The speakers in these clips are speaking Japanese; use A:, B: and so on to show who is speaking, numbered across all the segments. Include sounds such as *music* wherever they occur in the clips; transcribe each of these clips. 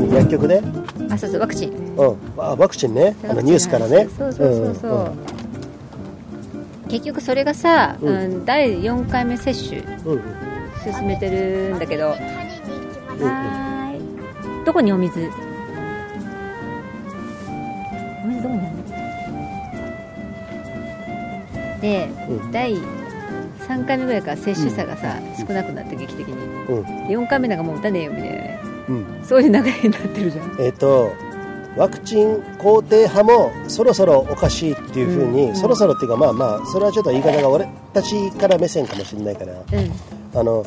A: 何薬局で？
B: あそうそうワクチン。
A: うん。あワクチンね。あのニュースからね。
B: そうそうそうそう、
A: うん
B: 結局それがさ、
A: うん。
B: うん第4回目接種
A: うん。うん
B: 進めてるんだけど、はーい。どこにお水？お水どこにあるの？で、
A: うん。
B: 第3回目ぐらいから接種者がさ、少なくなって劇的に。
A: うん。
B: 4回目なんかもう打たねえよみたいなね
A: うん。
B: そういう流れになってるじゃん。
A: えっ、とワクチン肯定派もそろそろおかしいっていうふうに、
B: うん。
A: そろそろっていうかまあまあそれはちょっと言い方が俺たちから目線かもしれないから
B: うん。
A: あの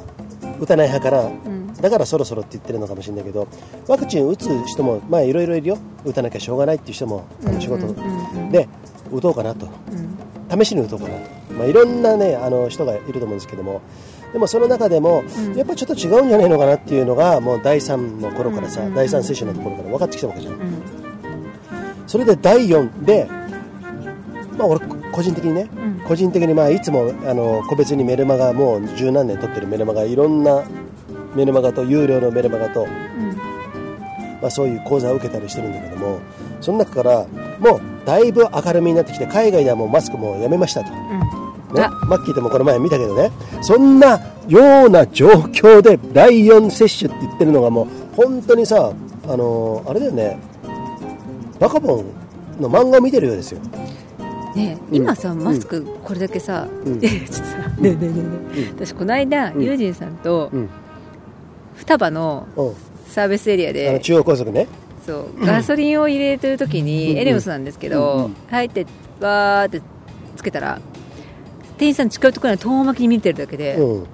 A: 打たない派から
B: うん。
A: だからそろそろって言ってるのかもしれないけどワクチン打つ人もまあいろいろいるよ。打たなきゃしょうがないっていう人もあの仕事。
B: うんうんうん。
A: で打とうかなと。
B: うん。
A: 試しに打とうかなと、まあ、いろんなねあの人がいると思うんですけどもでもその中でも、
B: うん。
A: やっぱりちょっと違うんじゃないのかなっていうのがもう第3の頃からさ、
B: うん。
A: 第3接種のところから分かってきたわけじゃん。
B: うん。
A: それで第4で、まあ、俺個人的にね
B: うん。
A: 個人的にまあいつもあの個別にメルマガもう十何年撮ってるメルマガいろんなメルマガと有料のメルマガと、
B: うん。
A: まあ、そういう講座を受けたりしてるんだけどもその中からもうだいぶ明るみになってきて海外ではもうマスクもやめましたと、ね、
B: あ。
A: マッキーでもこの前見たけどね。そんなような状況で第4接種って言ってるのがもう本当にさあのあれだよね。バカボンの漫画を見てるようですよ。
B: ね
A: うん。
B: 今さマスクこれだけさ、
A: うん。
B: いやいやちょっとさねえね私この間、
A: うん。
B: ユージンさんと
A: うん。
B: 双葉の
A: うん。
B: サービスエリアで
A: 中央高速ね。
B: そうガソリンを入れてる時に、
A: うん。
B: エネオスなんですけど、
A: うん。うん。
B: 入ってわーってつけたら店員さん近いところに遠巻きに見てるだけで、
A: うん。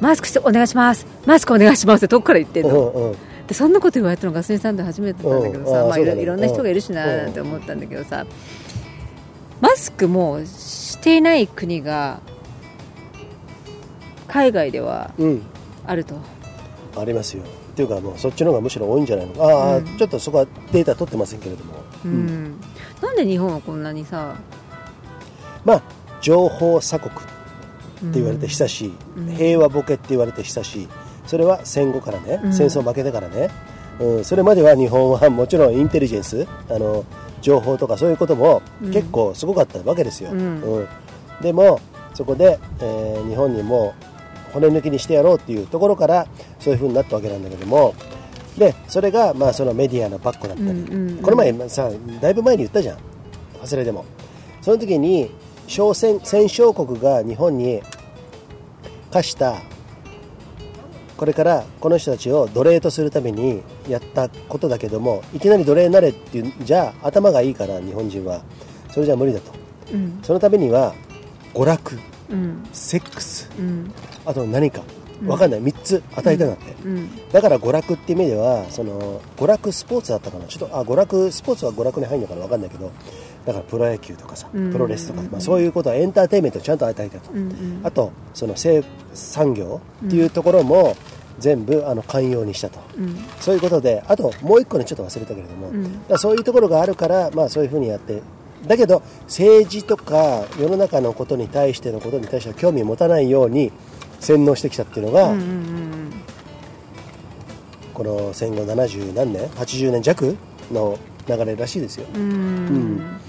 B: マスクしてお願いします。マスクお願いしますって *laughs* どっから言ってん
A: う
B: の、
A: んうん。
B: でそんなこと言われたのガソリンスタンド初めてだったんだけどさ、まあ、いろいろんな人がいるしな
A: うん。
B: なんて思ったんだけどさマスクもしていない国が海外では
A: うん。
B: あると。
A: ありますよ。っていうかもうそっちの方がむしろ多いんじゃないのか。ああ、
B: うん。
A: ちょっとそこはデータ取ってませんけれども、
B: うん、なんで日本はこんなにさ
A: まあ情報鎖国って言われて久しい、
B: うん。
A: 平和ボケって言われて久しいそれは戦後からね、
B: うん。
A: 戦争負けてからね、うん、それまでは日本はもちろんインテリジェンスあの情報とかそういうことも
B: うん。
A: 結構すごかったわけですよ、
B: うん。
A: うん。でもそこで、えー日本にも骨抜きにしてやろうっていうところからそういう風になったわけなんだけどもでそれがまあそのメディアのバックだったり、
B: うんうんうん。
A: この前さだいぶ前に言ったじゃん。忘れでも。その時に小戦戦勝国が日本に課したこれからこの人たちを奴隷とするためにやったことだけどもいきなり奴隷になれっていうんじゃ頭がいいから日本人は。それじゃ無理だと。
B: うん。
A: そのためには娯楽
B: うん。
A: セックス
B: うん。
A: あと何か。分かんない。3つ与えたんだって、
B: うん。
A: だから娯楽っていう意味ではその娯楽スポーツだったかな。ちょっとあ娯楽スポーツは娯楽に入るのかな。分かんないけどだからプロ野球とかさ
B: うん。
A: プロレスとか、まあ、そういうことはエンターテインメントをちゃんと与えたと、
B: うんうん。
A: あとその生産業っていうところも全部あの寛容にしたと、
B: うん。
A: そういうことであともう一個ねちょっと忘れたけれども、そういうところがあるから、まあ、そういうふうにやってだけど政治とか世の中のことに対してのことに対しては興味を持たないように洗脳してきたっていうのが、この戦後70何年80年弱の流れらしいですよ、
B: うん。うん。
A: うん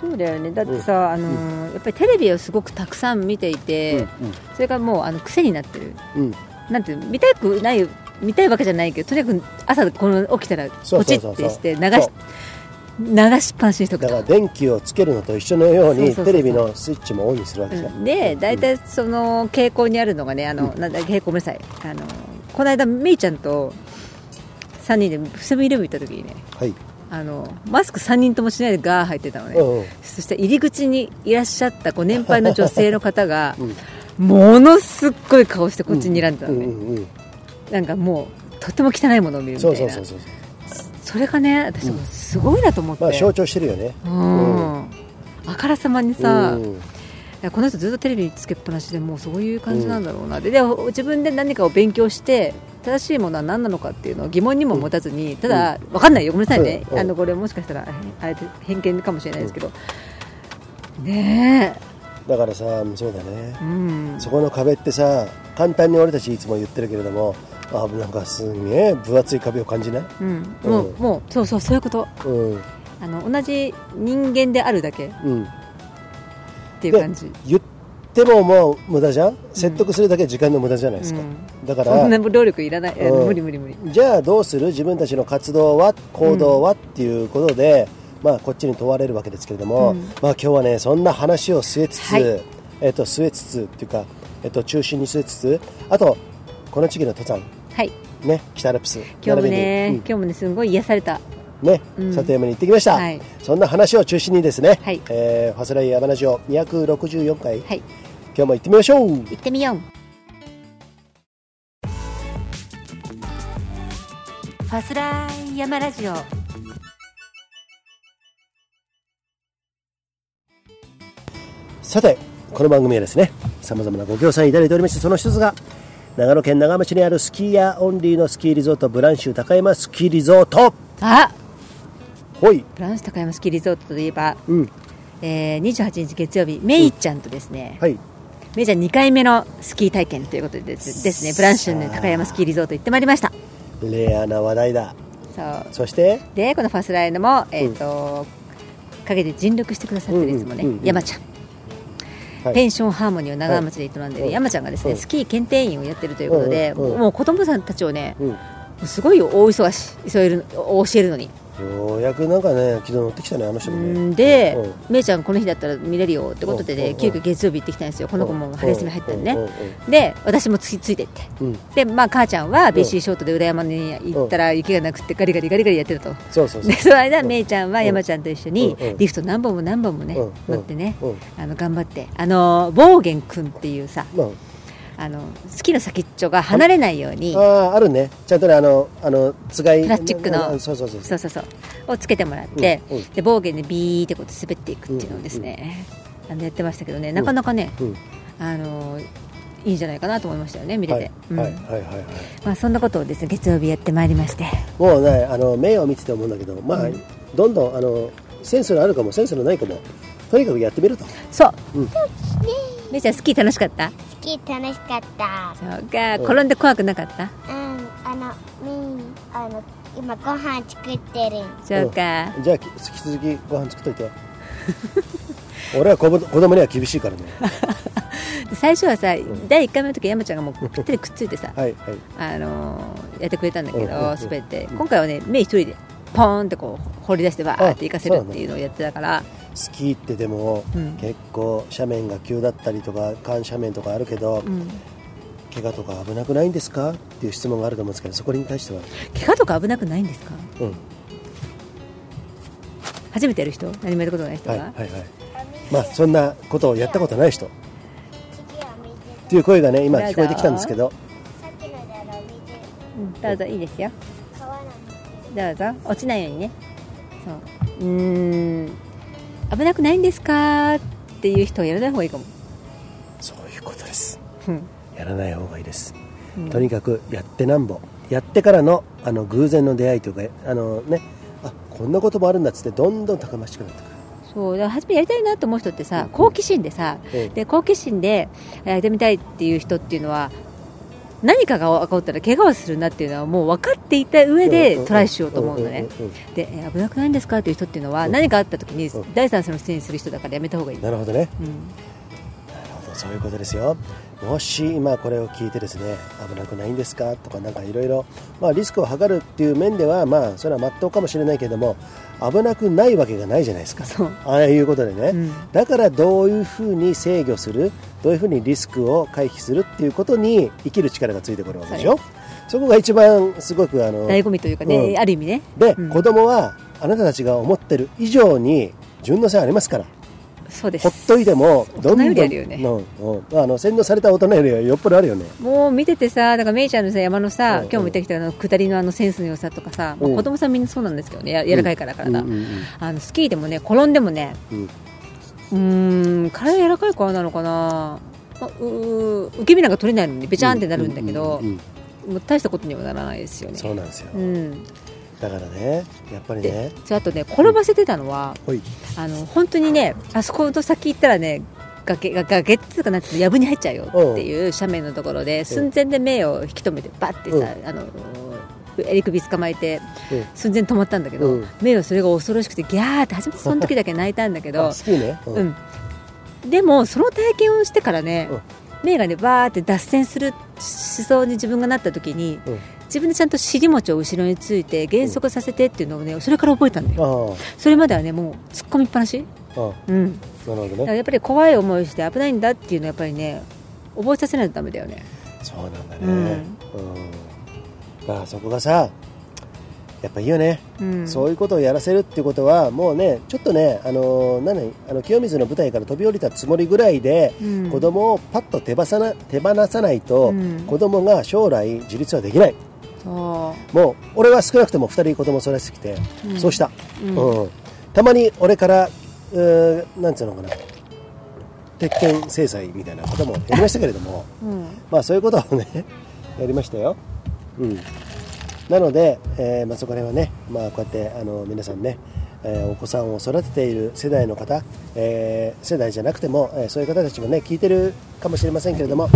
B: そうだよね。だってさ、あのーやっぱりテレビをすごくたくさん見ていて、それがもうあの癖になってる。
A: うん。うん
B: なんて見たくない見たいわけじゃないけどとにかく朝この起きたらポチってして流し流しっぱなしにしとくと
A: だから電気をつけるのと一緒のようにテレビのスイッチもオンにするわけじゃん、
B: うん。で大体その傾向にあるのがねあの、なんだ傾向ごめんなさい。あのこの間めいちゃんと3人でセブンイレブン行った時にね
A: はい、
B: あのマスク3人ともしないでガー入ってたのね、
A: うんうん。
B: そして入り口にいらっしゃったこう年配の女性の方が *laughs*
A: うん。
B: ものすっごい顔してこっちに睨んでたのね、
A: うんうんうん。
B: なんかもうとっても汚いものを見るみた
A: そ
B: いうな
A: そ
B: れがね私もすごいなと思って、
A: まあ象徴してるよね。
B: うん。あからさまにさ、この人ずっとテレビつけっぱなしでもうそういう感じなんだろうな、でで自分で何かを勉強して正しいものは何なのかっていうのを疑問にも持たずに、ただ、分かんないよ。ごめんなさいね、
A: うん。
B: あのこれもしかしたらあれ偏見かもしれないですけど、ね
A: だからさそうだね。
B: え、うん、
A: そこの壁ってさ簡単に俺たちいつも言ってるけれどもあなんかすげえ分厚い壁を感じない？
B: うん、もう、
A: うん。
B: もうそうそうそういうこと。
A: うん。
B: あの同じ人間であるだけっ
A: うん。
B: ていう感じ、
A: 言ってももう無駄じゃん？説得するだけ時間の無駄じゃないですか、
B: うん。
A: だか
B: そんな
A: ら
B: 労力いらない、
A: うん。
B: 無理無理無理。
A: じゃあどうする？自分たちの活動は行動は、っていうことで、まあ、こっちに問われるわけですけれども、
B: うん。
A: まあ、今日はねそんな話を据えつつ、
B: はい。
A: えっと据えつつっていうか、えっと中心に据えつつあとこの地域の登山。
B: はい。
A: ね北アルプス
B: 今日もね、今日もねすごい癒された。
A: うん。ね、
B: うん
A: 里山に行ってきました、
B: はい。
A: そんな話を中心にですね、
B: はい。
A: えーファスライ山ラジオ264回、
B: はい
A: 今日も行ってみましょう。
B: 行ってみよう。ファスライ山ラジオ。
A: さてこの番組はですねさまざまなご協賛いただいておりましてその一つが長野県長町にあるスキーヤーオンリーのスキーリゾートブランシュ高山スキーリゾート。
B: あ
A: ほい。
B: フランス高山スキーリゾートといえば、
A: うん。
B: えー、28日月曜日メイちゃんとですね、
A: はい
B: メイちゃん2回目のスキー体験ということでですねブランシュの高山スキーリゾート行ってまいりました。
A: レアな話題だ。
B: そう。
A: そして？
B: でこのファスライドも、えーと陰で尽力してくださってるいつもね、山ちゃん、
A: はい。
B: ペンションハーモニーを長浜町で営んでる、
A: はい。
B: 山ちゃんがですね、
A: うん。
B: スキー検定員をやってるということで、もう子供さんたちをね
A: うん。
B: すごい大忙し急いる教えるのに
A: ようやくなんかね昨日乗ってきたねあの人もね。
B: うんで、
A: うん。
B: めいちゃんこの日だったら見れるよってことでね、
A: うん。
B: 急遽月曜日行ってきたんですよ。この子も春休み入ったん。でね、で私もついついてって。でまあ母ちゃんは BC ショートで裏山に行ったら雪がなくてガリガリガリガリやってたと。
A: そう
B: でその間、めいちゃんは山ちゃんと一緒にリフト何本も何本もね、
A: うん。
B: 乗ってね、
A: うん。
B: あの頑張って。あのボーゲン君っていうさ
A: ま
B: あのスキーの先っちょが離れないように
A: ああるね。ちゃんとねあのあのつがい
B: プラスチックの
A: あそうそうそう
B: そう。そうそうをつけてもらって、
A: うんうん。
B: でボーゲンでビーってこう滑っていくっていうのをですね、あのやってましたけどねなかなかね、
A: うん。
B: あのいいんじゃないかなと思いましたよね見てて、
A: はい
B: うん。
A: はいはいはい。はい
B: まあ、そんなことをですね月曜日やってまいりまして。
A: もうねあの目を見てて思うんだけどまあ、
B: うん。
A: どんどんあのセンスのあるかもセンスのないかもとにかくやってみると。
B: そう、
A: うん
B: めいちゃんスキー楽しかった？
C: スキー楽しかった。
B: そうか、
A: うん。
B: 転んで怖くなかった？
C: うん、あの、みん、あの、今ご飯作ってる。
B: そうか、
A: じゃあき引き続きご飯作っといて。*laughs* 俺は子供には厳しいからね。
B: で *laughs* 最初はさ、
A: ん。
B: 第1回目の時山ちゃんがもうぴったりくっついてさ、
A: はいはい。
B: あのーやってくれたんだけど、
A: うんうんうん。
B: 滑って。今回はね目一人でポーンってこう放り出してバーって行かせるっていうのをやってたから。
A: スキーってでも、
B: うん。
A: 結構斜面が急だったりとか緩斜面とかあるけど、
B: うん。
A: 怪我とか危なくないんですか？っていう質問があると思うんですけどそこに対しては、
B: 怪我とか危なくないんですか？
A: うん、
B: 初めてやる人？何もやったことない人が、
A: はいはいはい。まあそんなことをやったことない人。っ。ていう声がね今聞こえてきたんですけど。
C: さっきのであの水。
B: うん。どうぞいいですよどうぞ。落ちないようにね。そう。うーん。危なくないんですか？っていう人はやらない方がいいかも、
A: そういうことです。
B: うん。
A: やらない方がいいです、
B: うん。
A: とにかくやってなんぼ。やってからのあの偶然の出会いというかあのね。あこんなこともあるんだっつってどんどん高ましくなってくる
B: そう。だから初めやりたいなと思う人ってさ好奇心でさ、
A: うん。
B: で好奇心でやってみたいっていう人っていうのは何かが起こったら怪我をするなっていうのはもう分かっていた上でトライしようと思うのね。でえ危なくないんですか？っていう人っていうのは
A: うん。
B: 何かあった時に
A: うん。
B: 第三者のせいにする人だからやめた方がいい、
A: なるほどね。
B: うん、
A: なるほど。そういうことですよ。もし今これを聞いてですね危なくないんですか？とかなんかいろいろまあリスクを測るっていう面ではまあそれは真っ当かもしれないけれども危なくないわけがないじゃないですか。ああいうことでね、
B: うん。
A: だからどういうふうに制御するどういうふうにリスクを回避するっていうことに生きる力がついてくるわけでしょ。そこが一番すごくあの
B: 醍醐味というかね、
A: うん。
B: ある意味ね。
A: で、
B: うん。
A: 子供はあなたたちが思ってる以上に順応性ありますから
B: そうです。
A: ほっといてもどんどん
B: ね
A: うんうん。あの洗脳された大人よりはよっぽどあるよね。
B: もう見ててさ、だからメイちゃんのさ山のさ、
A: うん。
B: 今日も言ってきたあの下りのあのセンスの良さとかさ、まあ
A: うん
B: 子供さんみんなそうなんですけどね、や柔らかいから体、
A: うんうん
B: あのスキーでもね、転んでもね、
A: うん
B: うーん、体柔らかいからなのかな、あうう受け身なんか取れないのにべちゃんってなるんだけど、
A: うんうんうん
B: もう大したことにはならないですよね。
A: そうなんですよ、
B: うん、
A: だからねやっぱり
B: で
A: ね
B: あとね転ばせてたのは、
A: ほい。
B: あの本当にねあそこの先行ったらね崖が崖っていうかなんていうの藪に入っちゃうよっていう斜面のところで寸前で目を引き止めてバッてさ、あの襟首捕まえて
A: うん。
B: 寸前に止まったんだけど、
A: うん。
B: 目はそれが恐ろしくてギャーって初めてその時だけ泣いたんだけ
A: あ
B: ど *laughs*
A: 好きね。う
B: うん。ん、でもその体験をしてからね、
A: うん。
B: 目がねバーって脱線するしそうに自分がなった時に、
A: うん
B: 自分でちゃんと尻餅を後ろについて減速させてっていうのをねそれから覚えたんだよ。
A: あ
B: それまではねもう突っ込みっぱなし、
A: ああ。あ
B: うん、
A: なるほどね。
B: やっぱり怖い思いして危ないんだっていうのはやっぱりね覚えさせないとダメだよね。
A: そうなんだね。
B: うん。
A: うん。だからそこがさやっぱいいよね。
B: うん。
A: そういうことをやらせるっていうことはもうねちょっとねあの何？あの清水の舞台から飛び降りたつもりぐらいで、
B: うん。
A: 子供をパッと手放さな手放さないと、
B: うん。
A: 子供が将来自立はできない。
B: そ
A: もう俺は少なくとも2人子供を育ててきて、
B: うん。
A: そうした、
B: う、
A: うん。たまに俺からうーなんつうのかな。鉄拳制裁みたいなことも *laughs* やりましたけれども
B: うん。
A: まあそういうことをね *laughs* やりましたよ、うん、なので、えーまあ、そこら辺はね、まあ、こうやってあの皆さんね、えーお子さんを育てている世代の方、えー世代じゃなくても、えーそういう方たちもね聞いてるかもしれませんけれども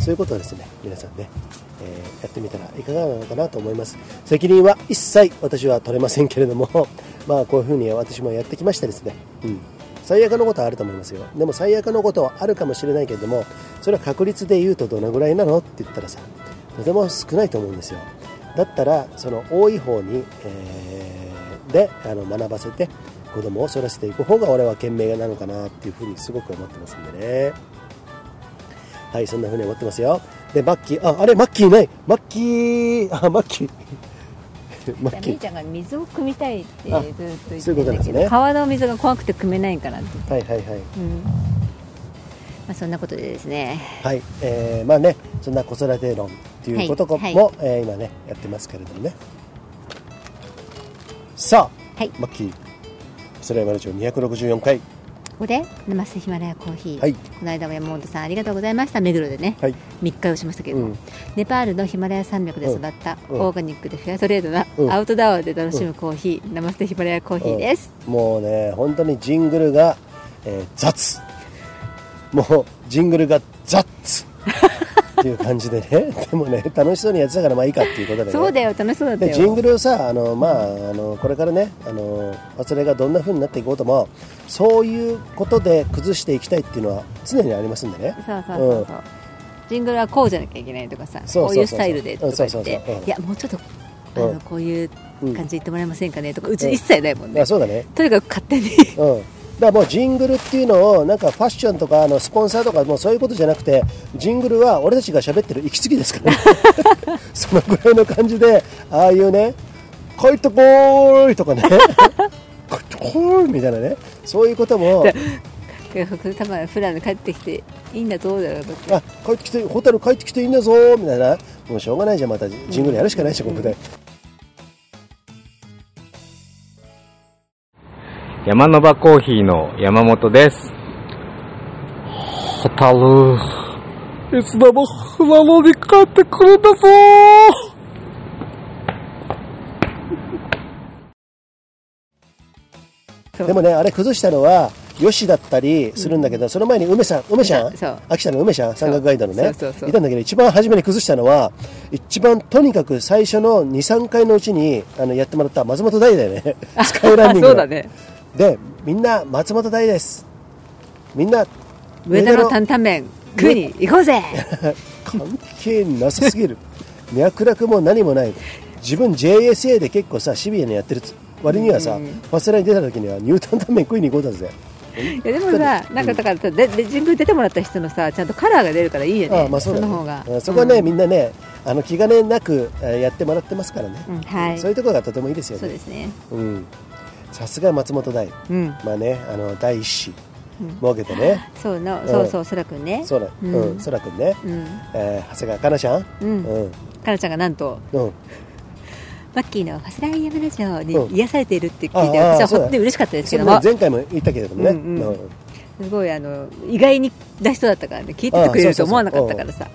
A: そういうことをですね皆さんね、えーやってみたらいかがなのかなと思います。責任は一切私は取れませんけれども *laughs* まあこういうふうに私もやってきましてですね、うん、最悪のことはあると思いますよ。でも最悪のことはあるかもしれないけれどもそれは確率で言うとどのぐらいなのって言ったらさとても少ないと思うんですよ。だったらその多い方に、えーであの学ばせて子供を育てていく方が俺は賢明なのかなっていうふうにすごく思ってますんでね。はいそんなふうに思ってますよ。でマッキーああれマッキーいない。マッキーあマッキー。マッキー。*laughs*
B: ちゃんが水を汲みたいってず
A: あ
B: っと言って
A: そういうことなんですね。
B: 川の水が怖くて汲めないんかなって、
A: はいはいはい。
B: うん。まあ、そんなことでですね。
A: はい、えーまあねそんな子育て論っていうことも、
B: はいはい。
A: えー今ねやってますけれどもね。さあ、
B: はい。
A: マッキーそれはラジオ264回
B: ここで生瀬ヒマラヤコーヒー、
A: はい。
B: この間も山本さんありがとうございました。目黒でね、
A: はい。
B: 密会をしましたけれど。も、
A: うん。
B: ネパールのヒマラヤ山脈で育った
A: うん。
B: オーガニックでフェアトレードな
A: うん。
B: アウトドアで楽しむコーヒー、生瀬ヒマラヤコーヒーです、
A: もうね本当にジングルが、えー雑。もうジングルが雑 *laughs* っていう感じでね。*laughs* でもね楽しそうにやってたからまあいいかっていうことでね。
B: そうだよ楽しそうだったよ。
A: でジングルをさあの、まあ、あのこれからねあの忘れがどんな風になっていこうともそういうことで崩していきたいっていうのは常にありますんでね。
B: そうそうそうそう、ジングルはこうじゃなきゃいけないとかさこういうスタイルでいやもうちょっとあ
A: うん。
B: のこういう
A: うん
B: 感じで言ってもらえませんかねとかう
A: うん
B: ち一切ないもんね、
A: あそうだね。
B: とにかく勝手に
A: うんだからもうジングルっていうのをなんかファッションとかあのスポンサーとかもうそういうことじゃなくてジングルは俺たちが喋ってる息継ぎですから、ね、*laughs* そのぐらいの感じでああいうね「帰ってこーい!」とかね「帰ってこーい!」みたいなね。そういうことも
B: 多分普段帰ってきていいんだぞだよ
A: あ帰ってきてホタル帰ってきていいんだぞみたいな。もうしょうがないじゃんまた。ジングルやるしかないでしょここで、
D: 山の場コーヒーの山本です。ホタル、いつでも船乗り帰ってくるんだぞ。
B: そ *laughs* う
A: でもねあれ崩したのはよしだったりするんだけど、その前に梅さん梅ちゃん秋田の梅ちゃん山岳ガイドのね。
B: そうそうそう。
A: いたんだけど一番初めに崩したのは一番とにかく最初の23回のうちにあのやってもらった松本大だよね。*laughs* スカイランニングの。
B: そうだね
A: でみんな松本大です。みんな
B: 上田の担々麺食いに行こうぜ。*laughs*
A: 関係なさすぎる。脈絡も何もない自分 JSA で結構さシビアにやってる割にはさ、
B: うん
A: ファスラに出た時にはニュータンタン麺食いに行こうだぜ。
B: いやでもさなんかだからさでで神宮出てもらった人のさちゃんとカラーが出るからいいよね。
A: ああまあそうだね。
B: の方が。
A: うんそこはね、
B: うん。
A: みんなねあの気兼ねなくえーやってもらってますからね、
B: うんはい。
A: そういうところがとてもいいですよね。
B: そうですね。
A: うんさすが松本大
B: うん。
A: まあねあの第一子
B: うん。
A: 設けてね、
B: そうの
A: うん。
B: そうそうそらくんね。
A: そうん。ん。そらくんね、
B: うん。
A: えー長谷川かなちゃん？
B: う
A: うん。ん
B: かなちゃんがなんと？
A: うん。
B: マッキーのファスライヤムラジオに
A: うん。
B: 癒されているって聞いて私は本当に嬉しかったですけど。も
A: 前回も言ったけれどもね、
B: すごいあの意外にな人だったからね聞いててくれると思わなかったからさ。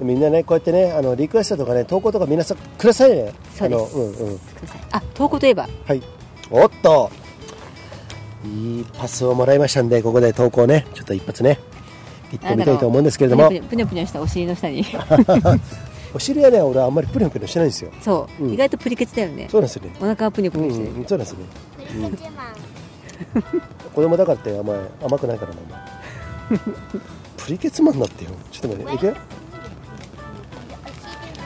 A: みんなねこうやってねあのリクエストとかね投稿とか皆さんくださいね。
B: そうです。あ投稿といえば？
A: はいおっと。いいパスをもらいましたんでここで投稿ね。ちょっと一発ね。って言ってみたいと思うんですけれども。
B: ぷにょぷにょぷにょしたお尻の下に。*laughs*
A: お尻はね俺はあんまりプニョプニョしてないんですよ。
B: そう、
A: うん。
B: 意外とプリケツだよね。
A: そうなんですよね。
B: お腹はプニョプ
A: う
B: ニョしてる、
A: ん。そうなんですよね。
C: プリケツマン
A: 子供だからって甘い甘くないからなお前。プリケツマンなってよ。ちょっと待っていくよ。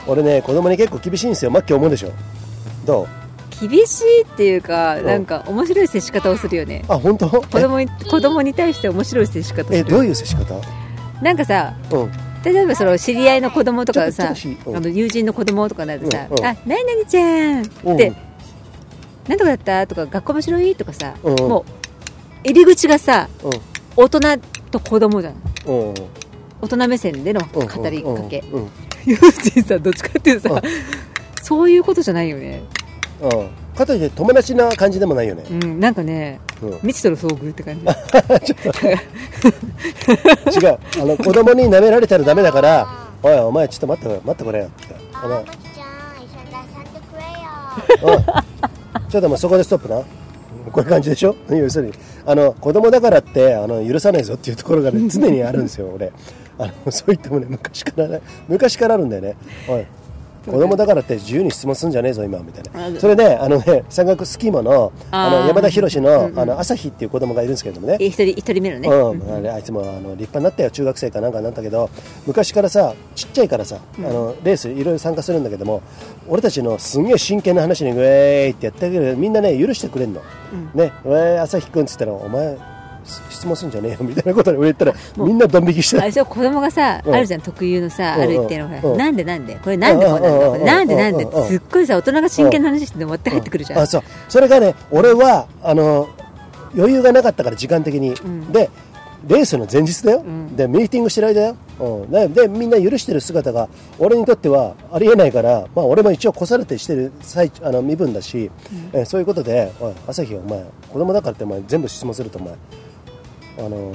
A: 俺ね子供に結構厳しいんですよ。マッキー思うでしょ。どう？
B: 厳しいっていうか
A: ん。
B: なんか面白い接し方をするよね。
A: あ本当？
B: 子供に子供に対して面白い接し方をする。
A: えどういう接し方？
B: なんかさ
A: うん。
B: 例えばその知り合いの子供とかさあの友人の子供とかになるとさ「
A: うんうん。
B: あ何々ちゃん」
A: うん。
B: って「何とかだった?」とか「学校面白い?」とかさ、
A: うん。
B: もう入り口がさ
A: う
B: 大人と子供じゃん。大人目線での
A: うん
B: 語りかけ。ユージンさんどっちかっていうとさそういうことじゃないよね
A: うん。かといって友達な感じでもないよね。
B: うん。なんかね
A: うん。
B: 未知との遭遇って感じ。*laughs*
A: 違う。あの子供に舐められたらダメだからおいお前ちょっと待って待ってこれよ。ってあの
C: あーまきちゃん一緒に出さんでくれよ。
A: うん。ちょっともうそこでストップな。こういう感じでしょ？*laughs* 要するに。あの子供だからってあの許さないぞっていうところが、ね、常にあるんですよ俺。あのそう言ってもね昔からね昔からあるんだよね。おい子供だからって自由に質問すんじゃねえぞ今みたい
B: あ
A: なそれであのね山岳スキーモのあの山田博の,、あの朝日っていう子供がいるんですけれどもね。
B: 一人一人目のね、
A: うん、あれあいつもあの立派になったよ中学生かなんかになったけど昔からさちっちゃいからさ、あのレースいろいろ参加するんだけども俺たちのすんげえ真剣な話にウェーイってやってあげる。みんなね許してくれんの、ねウェーイ朝日くんっつったらお前質問すんじゃねえよみたいなことで俺言ったらみんなドン引きして
B: あれでしょ子供がさ、
A: うん。
B: あるじゃん特有のさ、
A: うん
B: ある一定のほら、
A: うん。
B: なんでなんで？これなんでこうなんだ、なんでなんで、
A: うん
B: すっごいさ大人が真剣な話して終わって入ってくるじゃん、
A: あそう。それがね俺はあの余裕がなかったから時間的に、
B: ん。
A: でレースの前日だよ、
B: ん。
A: でミーティングしてる間だよ、うん、ででみんな許してる姿が俺にとってはありえないから、まあ、俺も一応子育てしてる最あの身分だし、えそういうことで「おい朝日お前子供だからってお前全部質問するとお前あの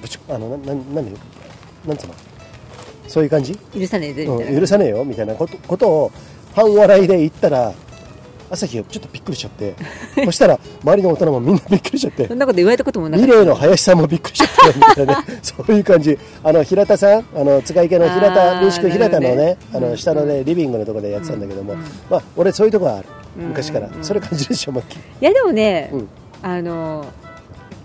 A: ぶちあのなな何なんつうの？そういう感じ？
B: 許さねえぜみたいな、
A: うん、許さねえよみたいなことことを半笑いで言ったら朝日がちょっとびっくりしちゃって *laughs* そしたら周りの大人もみんなびっくりしちゃって
B: そんなこと言われたこともなかっ
A: の林さんもびっくりしちゃったよみたいなね *laughs* そういう感じ。あの平田さんあの塚池の平
B: あ
A: 田
B: ー
A: 民宿平田のね
B: ね
A: あの下のねリビングのところでやってたんだけども、まあ俺そういうとこはある。昔から、
B: うん
A: それ感じるでしょマッキー
B: いやでもね、
A: うん。
B: あの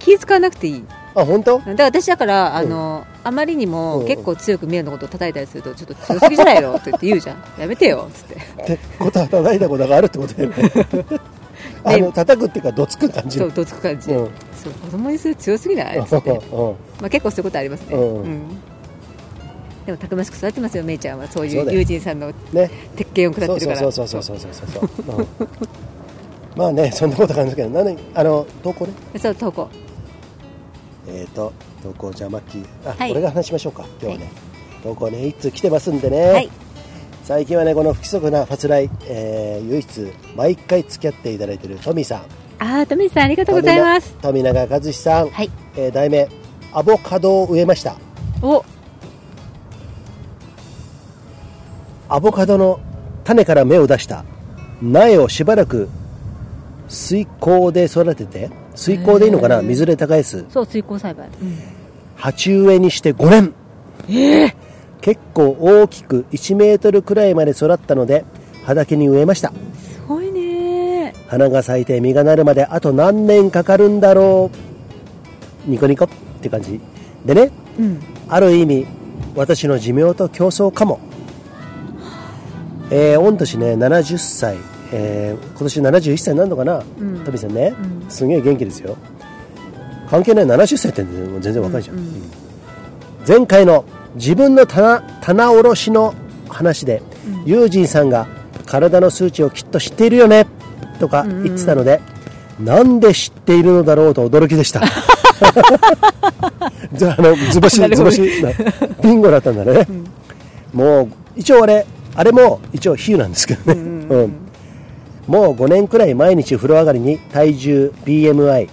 B: 気使わなくていい。
A: あ本当？
B: だ私だからあの、あまりにも結構強くミラのことを叩いたりするとちょっと強すぎじゃないのって言うじゃん。*laughs* やめてよっつって。
A: ってことは叩いたことがあるってことだよね。*laughs* あの叩くっていうかどつく感じ。
B: そうどつく感じ、そう子供にする強すぎない？っ *laughs* つって、まあ、結構そういうことありますね、
A: うん。
B: でもたくましく育ってますよ、めいちゃんは。そういう友人さんの鉄拳を下ってるから、
A: そうそうそうそうそうそうそう、まあね、そんなこと感じるけど、なのあの投稿ね、
B: そう投稿、
A: えっ、ー、と投稿じゃあマッキーあ、
B: はい。
A: 俺が話しましょうか。今日はね、投稿ね一通来てますんでね、
B: はい。
A: 最近はねこの不規則なファスライ、えー唯一毎回付き合っていただいているトミさん。
B: ああトミーさんありがとうございます。
A: 富永和志さん、
B: はい。
A: えー題名アボカドを植えました。
B: お。
A: アボカドの種から芽を出した苗をしばらく水耕で育てて水耕でいいのかな？水で耕す。
B: そう水耕栽培、うん。
A: 鉢植えにして5年。結構大きく1メートルくらいまで育ったので畑に植えました。
B: すごいね。
A: 花が咲いて実がなるまであと何年かかるんだろう。ニコニコって感じ。でね
B: うん。
A: ある意味私の寿命と競争かも。えー、御年ね70歳、えー今年71歳になるのかな、
B: ん。
A: トミさんね、
B: うん。
A: すげえ元気ですよ。関係ない70歳って全然若いじゃん、
B: うんうん
A: うん。前回の自分の棚棚卸しの話で、ユージンさんが体の数値をきっと知っているよねとか言ってたので、なんで知っているのだろうと驚きでした。*laughs* じゃああの図星図星なビンゴだったんだね、もう一応あれあれも一応比喩なんですけどね、うんもう5年くらい毎日風呂上がりに体重 BMI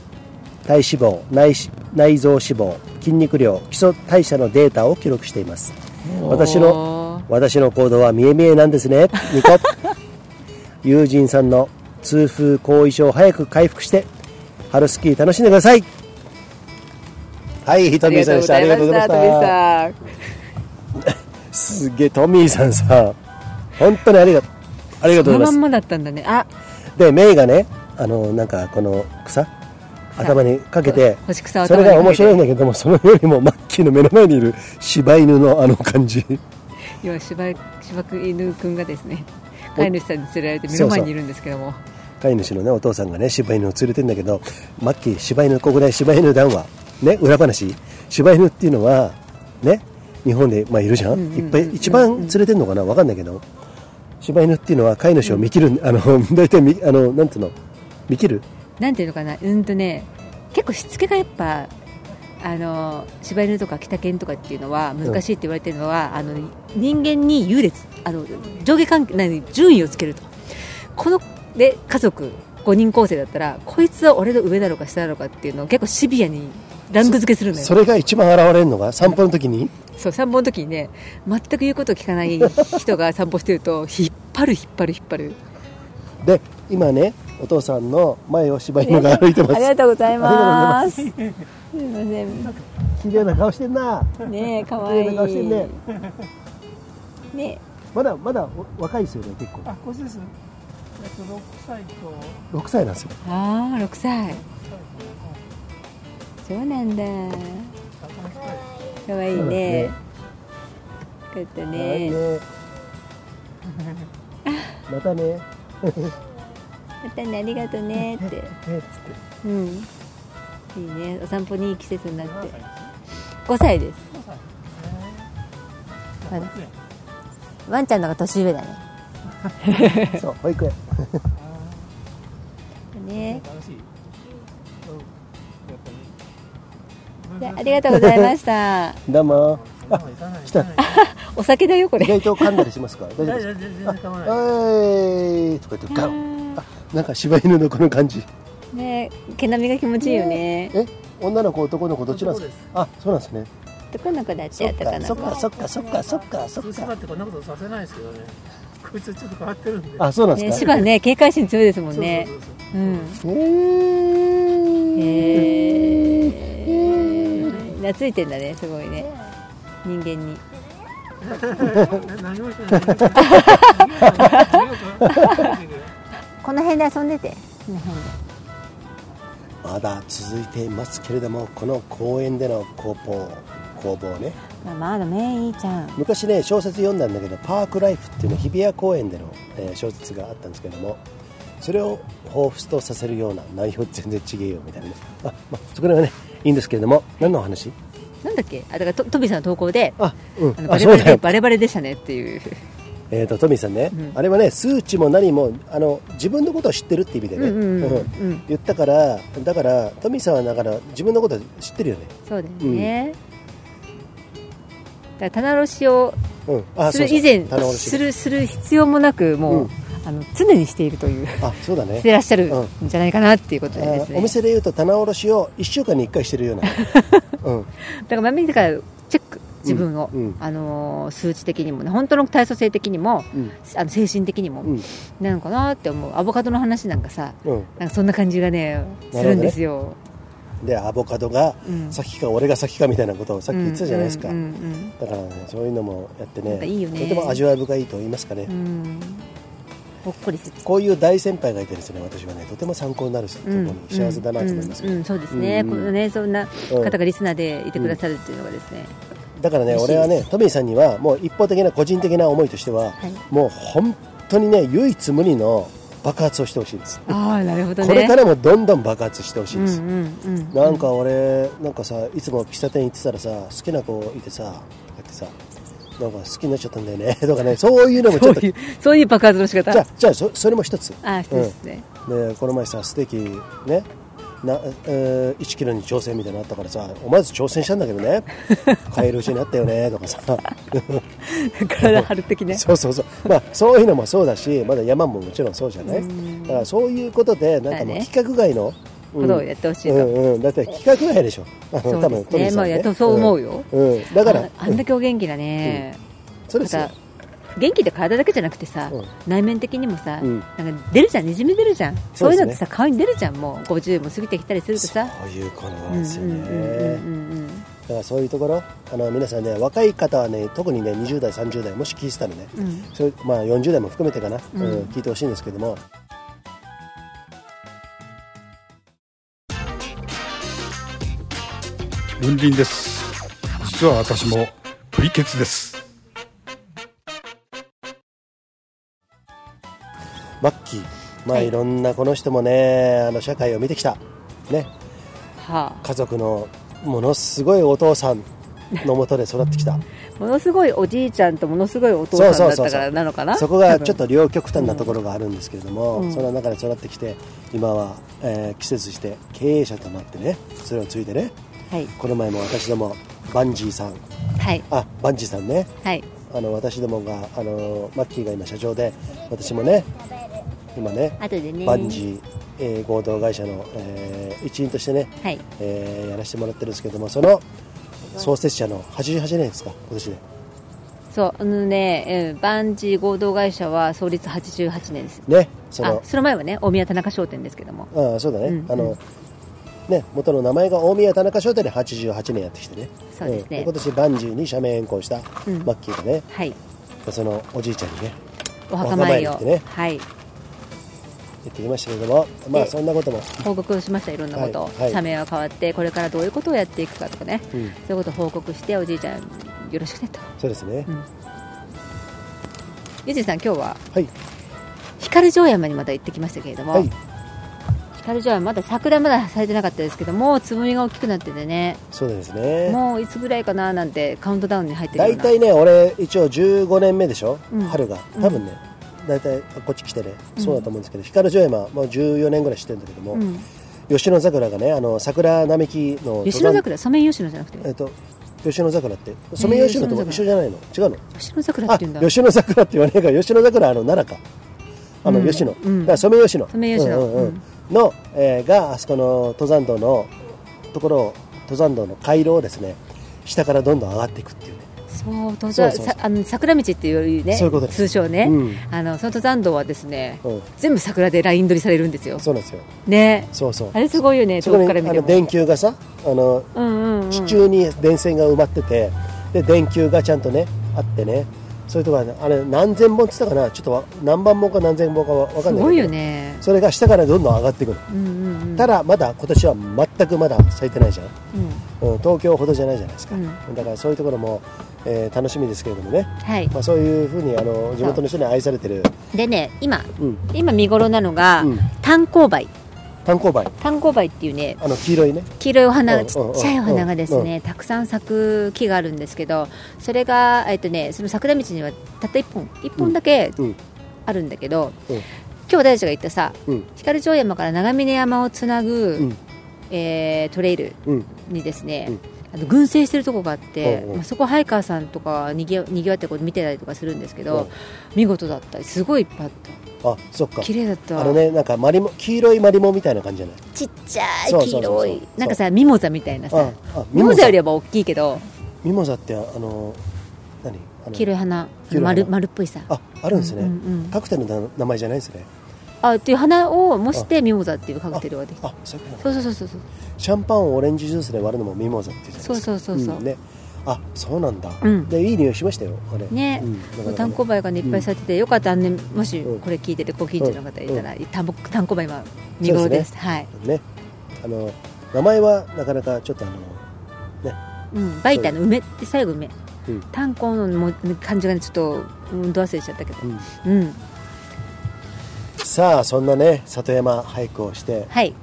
A: 体脂肪内し内臓脂肪筋肉量基礎代謝のデータを記録しています。私の私の行動は見え見えなんですね。ニコ *laughs* 友人さんの痛風後遺症を早く回復して春スキー楽しんでください。はいトミーさんでした。ありがとうございました。*laughs* すげえトミーさんさ本当にありがとうありがとうございます。
B: そのまんまだったんだね。あ。
A: でメイがねあのなんかこの草頭にかけて
B: 干し草を
A: それが面白いん
B: い
A: だけどもそのよりもマッキーの目の前にいる柴犬のあの感じ。
B: 今柴柴犬くんがですね飼い主さんに連れられて目の前にいるんですけども。
A: 飼い主のねお父さんがね柴犬を連れてんだけどマッキー柴犬ここで柴犬談話ね裏話。柴犬っていうのはね日本でまあいるじゃん,、いっぱい一番連れてんのかな？わかんないけど柴犬っていうのは飼い主を見切る、あの *laughs* 大体みあのなんていうの？見切る？
B: なんていうのかな？うんとね結構しつけがやっぱあの柴犬とか北犬とかっていうのは難しいって言われてるのは、あの人間に優劣あの上下関係何順位をつけると。こので家族5人構成だったらこいつは俺の上だろうか下だろうかっていうのを結構シビアにランク付けするのよ。
A: それが一番現れるのが散歩の時に？
B: そう散歩の時にね全く言うことを聞かない人が散歩してると引っ張る引っ張る引っ張る。
A: で今ねお父さんの前を柴犬が歩いてます。*laughs*
B: ありがとうございます。
A: あり
B: すいません。
A: 綺麗な顔してんな。
B: ねえかわい。い
A: 綺麗な顔してんね。
B: ね
A: まだまだお若いですよね結構。
E: あ、これです。えっと、6歳と、
A: 6歳なんですよ。
B: ああ6歳。そうなんだ。かわいいね。よかった
A: はい
B: ね。
A: ね *laughs* またね。
B: またねありがとうねって。*laughs* うん。いいね。お散歩にいい季節になって。5歳です。ワンちゃんの方が年上だね。
A: そう保育園
B: ね。
E: 楽しい。うん。やっぱり。
B: でありがとうございました。
A: どうも。あ
E: 行かない。
A: 来た。*laughs*
B: お酒だよこれ。
A: 意外と噛んだりしますか？大丈夫ですか？とか言ってガン。あなんか柴犬のこの感じ。
B: ね毛並みが気持ちいいよね。
A: え女の子男の子どっちなんですか？あそうなんですね。
B: 男の子だっ
A: そっ
B: て男の子。
A: かそっかそっかそっかそっか。そっ
E: 普通芝
A: か
E: ってこんなことさせないですけどね。こいつちょっと変わってるんで。
A: あそうなん
B: ね
A: ですか？
B: 芝ね警戒心強いですもん
E: そうそう
B: ね
E: そうそう。
B: うん。
A: へ
B: え懐いてんだねすごいね。人間に。*laughs* この辺で遊んでて。この辺で
A: まだ続いていますけれどもこの公園での攻防攻防ね。
B: まあまだねいいちゃん。
A: 昔ね小説読んだんだけど「パークライフ」っていうの日比谷公園での、えー小説があったんですけどもそれを彷彿とさせるような内容全然違えよみたいなね。あ、まあ、そこらはねいいんですけれども何の話？
B: なんだっけ？あだからとトビさんの投稿で
A: あうん。
B: あのバレバレバレバレでしたねっていう。
A: えー、とトミーさんね、
B: うん。
A: あれはね数値も何もあの自分のことを知ってるって意味でね、言ったからだからトミーさんはだから自分のこと知ってるよね、
B: そうだよね、だから棚卸しをする以前するする必要もなくもう、
A: うん。
B: あの常にしているという
A: あそうだね。
B: してらっしゃるんじゃないかなっていうことでですね、
A: あお店でいうと棚卸しを1週間に1回してるような、*laughs* うん、
B: だからまめだからチェック自分を、あのー数値的にもね本当の体組成的にも、
A: うん。
B: あの精神的にも、
A: うん。
B: なのかなって思う。アボカドの話なんかさ
A: うん。
B: なんかそんな感じがね。するんですよ、
A: でアボカドが
B: うん。
A: 先か俺が先かみたいなことをさっき言ってたじゃないですか、
B: うんうん
A: だからねそういうのもやってね。
B: ね。
A: とても味わい深いと言いますかね、
B: うん。うんほっこりする。
A: こういう大先輩がいてですね私はねとても参考になるところに幸せだなと思います、
B: うんうん。うん。そうですね、
A: うん
B: このねそんな
A: うん。
B: 方がリスナーでいてくださるっていうのがですね、
A: だからね俺はねトミーさんにはもう一方的な個人的な思いとしては、
B: はい。
A: もう本当にね唯一無二の爆発をしてほしいです、
B: ああなるほどね。
A: これからもどんどん爆発してほしいです、
B: うんうんうん
A: なんか俺なんかさいつも喫茶店行ってたらさ好きな子いてさやってさなんか好きになっちゃったんだよね。*laughs* とかねそういうのもちょっと
B: そういう爆発の仕方。
A: じゃあじゃあそそれも一つ。
B: ああそうですね、
A: うん。でこの前さステーキねな、えー1キロに挑戦みたいなのあったからさ思わず挑戦したんだけどね。買えるうちになったよねとかさ。*laughs*
B: 体張る的ね。*laughs*
A: そうそうそう。まあそういうのもそうだしまだ山ももちろんそうじゃない？
B: うん。
A: だからそういうことでなんかもう
B: まあね。
A: 規格外の、
B: ことをやってほしいと、
A: うんうん、だって規格外でしょ。
B: そう
A: 多
B: ですね。
A: 分トミーさん
B: まあやっとそう思うよ、
A: うん、うん。だから
B: ああんだけお元気だね、
A: そうですよ
B: 元気って体だけじゃなくてさ、
A: うん。
B: 内面的にもさ、
A: うん。
B: なんか出るじゃんにじみ出るじゃん。
A: そ
B: そういうのってさ顔に出るじゃんもう。50も過ぎてきたりするとさ。
A: そういうことな
B: うん
A: ですよね、
B: うんうんうん。
A: からそういうところあの皆さんね若い方はね特にね20代30代もし聞いてたらね、
B: うん。
A: それまあ、40代も含めてかな、
B: うん。
A: うん聞いてほしいんですけども。
F: 文林です。実は私もプリケツです
A: マッキー。まあ、
B: はい。
A: い、ろんなこの人もねあの社会を見てきた。ね。
B: は
A: 家族のものすごいお父さんのもとで育ってきた。
B: あ、*laughs* ものすごいおじいちゃんとものすごいお父さんだったからなのかな？
A: そこがちょっ
B: と
A: と両極端なところがあるんですけれども、
B: うん。
A: その中で育ってきて今は、えー季節して経営者となってねそれを継いでね
B: はい。
A: この前も私どもバンジーさん。
B: はい。
A: あバンジーさんね。
B: はい
A: あの私どもがあのマッキーが今社長で私もね今ね
B: 後でね。
A: バンジー、えー合同会社の、えー一員としてね、
B: はい。
A: えーやらせてもらってるんですけどもその創設者の88年ですか今年で。
B: そうあのね、うん、バンジー合同会社は創立88年です。
A: ねそ
B: あ
A: の
B: その前はね大宮田中商店ですけども。
A: ああそうだね、
B: うん。
A: あのね元の名前が大宮田中商店で88年やってきてね。
B: そうですね。
A: ん今年バンジーに社名変更した
B: うん。
A: マッキーがね、
B: はい。
A: そのおじいちゃんにね
B: お墓参りを。
A: お墓参り行ってね。
B: はい。
A: 言ってきましたけれどもまあ
B: で
A: そんなことも、
B: 報告しましたいろんなこと。を、
A: はい。はい。
B: 社名が変わってこれからどういうことをやっていくかとかね、
A: うん。
B: そういうことを報告しておじいちゃんよろしくねと。
A: そうですね、
B: うん。ゆじさん今日は
A: はい。
B: 光城山にまた行ってきましたけれども、
A: はい
B: 光城山まだ桜まだ咲いてなかったですけどもうつぼみが大きくなっててね。
A: そうですね。
B: もういつぐらいかななんてカウントダウンに入ってる
A: 大体ね俺一応15年目でしょ、
B: うん。
A: 春が。多分ね、大体こっち来てねそうだと思うんですけど、光城山もう14年ぐらい知ってるんだけども、
B: うん、
A: 吉野桜がねあの桜並木の
B: 吉野桜？ソメイヨシノじゃなくて？
A: えっと吉野桜って。ソメイヨシノと一緒じゃないの？違うの？
B: 吉野桜っ
A: あ
B: て言うんだ。
A: 吉野桜って言わねえか。吉野桜はあの奈良か。あの
B: うん。
A: 吉野、
B: うん。
A: だからソメイヨシノ。
B: ソメイヨシノ。
A: うんうんうん。
B: うん
A: の、えーがあそこの登山道のところを登山道の回廊をですね下からどんどん上がっていくっていうね。
B: そう登
A: そうそうそう。
B: 山さあの桜道っていうね
A: そういう
B: 通称ね、
A: うん。
B: あのその登山道はですね、
A: うん。
B: 全部桜でライン取りされるんですよ。
A: そうなんですよ。
B: ね。
A: そうそう。
B: あれすごいよね
A: そこ
B: から見ても。
A: の電球がさあの
B: うんうんうん。
A: 地中に電線が埋まっててで電球がちゃんとねあってねそういうところがねあれ何千本って言ったかな？ちょっとわ何万本か何千本かわ分かんないけど。
B: すごいよね。
A: それが下からどんどん上がっていくの、
B: うんうんうん。
A: ただまだ今年は全くまだ咲いてないじゃん、
B: うん。
A: うん、東京ほどじゃないじゃないですか、
B: うん。
A: だからそういうところも、えー楽しみですけれどもね、
B: はい。
A: まあ、そういうふうにあの地元の人に愛されてる、
B: でね今
A: うん、
B: 今見頃なのが、
A: うん。
B: 炭鉱梅
A: 炭鉱梅。
B: 炭鉱梅っていうね
A: あの黄色いね。
B: 黄色いお花
A: うん
B: がちっちゃいお花がです
A: うん。
B: ねたくさん咲く木があるんですけどそれが、えっとね、その桜道にはたった1本1本だけ
A: うん。
B: あるんだけど、
A: うん。
B: 今日私たちが行ったさ
A: うん。
B: 光城山から長峰山をつなぐ、
A: うん。
B: えートレイル
A: うん。
B: にですね、
A: うん。
B: あの群生してるとこがあって、
A: うんうん。
B: まあ、そこハイカーさんとかにぎわにぎわってこう見てたりとかするんですけど、
A: うん。
B: 見事だった。すごいいっぱいあっ
A: あそっか。
B: た綺麗だった。
A: あのねなんかマリモ黄色いマリモみたいな感じじゃない？
B: ちっちゃい黄色い。なんかさミモザみたいなさ。ミモザよりは大きいけど。
A: ミモザってあの何？
B: 黄色い花。丸丸っぽいさ。
A: ああるんですね、
B: うん
A: カクテルの名前じゃないですね。
B: あっていう花を模してミモザっていうカクテルができた。
A: あそう
B: そうそうそうそう。
A: シャンパンをオレンジジュースで割るのもミモザって言うじゃないですか
B: そうそうそうそうん
A: ねあそうなんだ、
B: うん。
A: でいい匂いしましたよあれ。
B: ね。
A: うん。
B: 炭鉱梅がねいっぱい咲いてて、よかったらねもし
A: うん。
B: これ聞いててご近所の方いたら、炭鉱炭鉱梅今見頃です。はい、
A: ね。あの名前はなかなかちょっとあのね。
B: うん、バイタの梅って最後梅。
A: うん。
B: 炭鉱のも漢字がねちょっとうんど忘れしちゃったけど。
A: うん。
B: うん。
A: さあそんなね里山俳句をして、
B: はい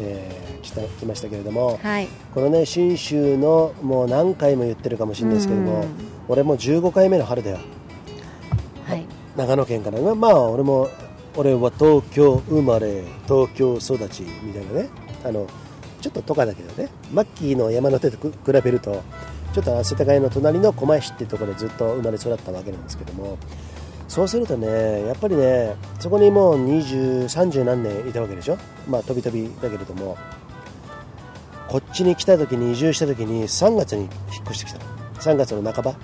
A: えー来た来ましたけれども
B: はい。
A: このね信州のもう何回も言ってるかもしれないですけども、
B: うん。
A: 俺も15回目の春だよ。
B: はい。
A: 長野県から。ねまあ俺も俺は東京生まれ東京育ちみたいなね。あのちょっととかだけどね。マッキーの山の手と比べるとちょっと世田谷の隣の狛江市っていうところでずっと生まれ育ったわけなんですけどもそうするとねやっぱりねそこにもう2030何年いたわけでしょ？まあ飛び飛びだけれども。こっちに来た時に移住した時に3月に引っ越してきた3月の半ば。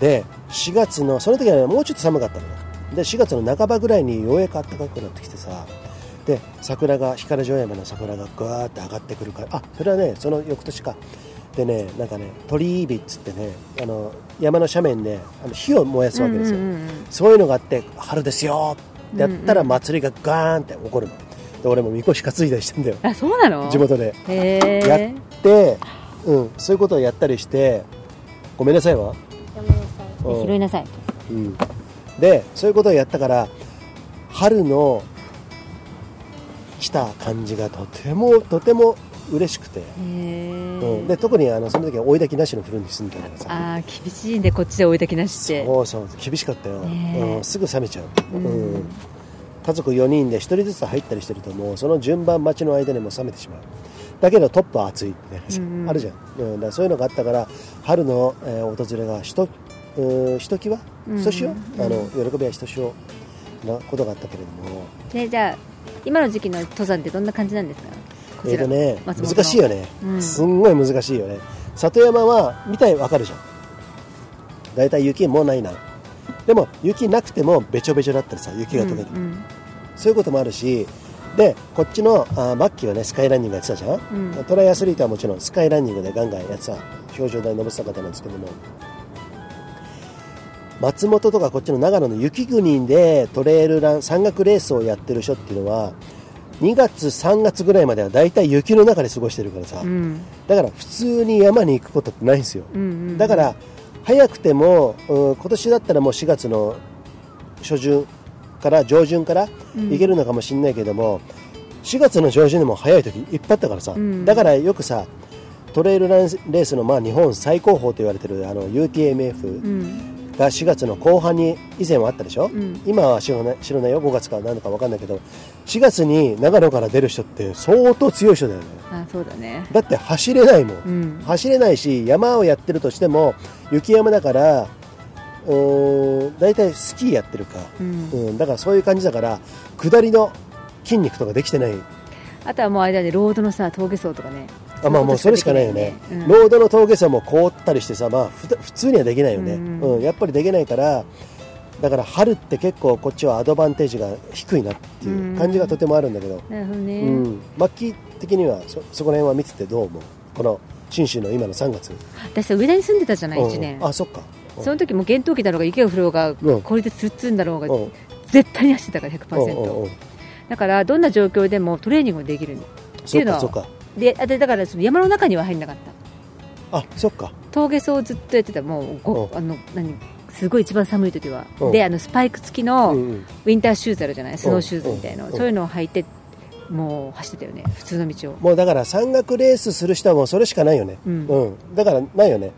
A: で4月のその時はねもうちょっと寒かったのよで4月の半ばぐらいにようやく暖かくなってきてさ。で桜が光城山の桜がぐわーって上がってくるからあそれはねその翌年か。でねなんかね鳥居火っつってねあの山の斜面であの火を燃やすわけですよ、
B: うんうんうん
A: そういうのがあって春ですよ。ってやったら祭りがガーンって起こるの。で俺もみこし担いだりしてんだよ。
B: あそうなの？
A: 地元で。
B: へ
A: やっ
B: え
A: で、うん、そういうことをやったりしてごめんなさいわ、
C: ごめんなさい
A: うん。
B: 拾いなさい。
A: うん、でそういうことをやったから春の来た感じがとてもとても嬉しくて、
B: へ
A: うん、
B: え
A: で特にあのその時は追い焚きなしの風呂に住んでたからさ。
B: ああ厳しいんでこっちで追い焚きなしって。
A: そうそう。厳しかったよ、うん、すぐ冷めちゃう、
B: うん。
A: うん。家族4人で1人ずつ入ったりしてるともうその順番待ちの間にもう冷めてしまう。だけどトップは暑いみたいなさ、
B: うんうん。
A: あるじゃん、うん、だそういうのがあったから春の、えー訪れがひとうんひときわ？
B: うん
A: ひとしお、あの喜びはひとしおなことがあったけれども。
B: でじゃあ今の時期の登山ってどんな感じなんですか？こ
A: えーとね難しいよね、
B: うん。
A: すんごい難しいよね。里山は見たいわかるじゃん。だいたい雪もうないな。でも雪なくてもべちょべちょだったりさ雪が溶けて、
B: うんうん。
A: そういうこともあるしでこっちのあマッキーはねスカイランニングやってたじゃん、
B: うん。
A: トライアスリートはもちろんスカイランニングでガンガンやってた。表彰台に登ってた方なんですけども。松本とかこっちの長野の雪国でトレイルラン山岳レースをやってる人っていうのは2月3月ぐらいまではだいたい雪の中で過ごしてるからさ、
B: うん。
A: だから普通に山に行くことってないんですよ、
B: うんうん
A: だから早くても、うん今年だったらもう4月の初旬から上旬から行けるのかもしれないけども、4月の上旬でも早い時いっぱいあったからさ、
B: うん。
A: だからよくさトレイルランレースのまあ日本最高峰と言われてるあの UTMF
B: うん
A: が4月の後半に以前はあったでしょ、
B: ん。
A: 今は知らない知らないよ。5月か何だか分かんないけど4月に長野から出る人って相当強い人だよね。
B: あそうだね。
A: だって走れないもん、
B: うん。
A: 走れないし山をやってるとしても雪山だからうーん大体スキーやってるか、
B: うん。
A: うん、だからそういう感じだから下りの筋肉とかできてない。
B: あとはもう間でロードのさ峠走とかね
A: あまあもうそれしかないよね、
B: うん。
A: ロードの峠走も凍ったりしてさ、まあ、普通にはできないよね、
B: う
A: うんんやっぱりできないからだから春って結構こっちはアドバンテージが低いなっていう感じがとてもあるんだけど、
B: なるほどね、
A: うん。マッキー的にはそそこら辺は見ててどう思う？この信州の今の3月。
B: 私さ上田に住んでたじゃない？1年
A: うんあそっか。
B: その時も厳冬期だろうが雪が降ろうが
A: うん。
B: 氷でつっつんだろうが
A: うん。
B: 絶対に走ってたから
A: うんうんう
B: 100%
A: ん。
B: だからどんな状況でもトレーニングができるって
A: そ
B: いうのは
A: っかそっか
B: であでだからその山の中には入んなかった。
A: あそっか。
B: 峠走をずっとやってた。もうご
A: うん。
B: あの何すごい一番寒い時は。
A: うん。
B: であのスパイク付きの
A: うんうん。
B: ウィンターシューズあるじゃない？スノーシューズみたいな。
A: うん。
B: そういうのを履いてもう走ってたよね。普通の道を。
A: もうだから山岳レースする人はもうそれしかないよね、
B: うん。
A: だからないよね。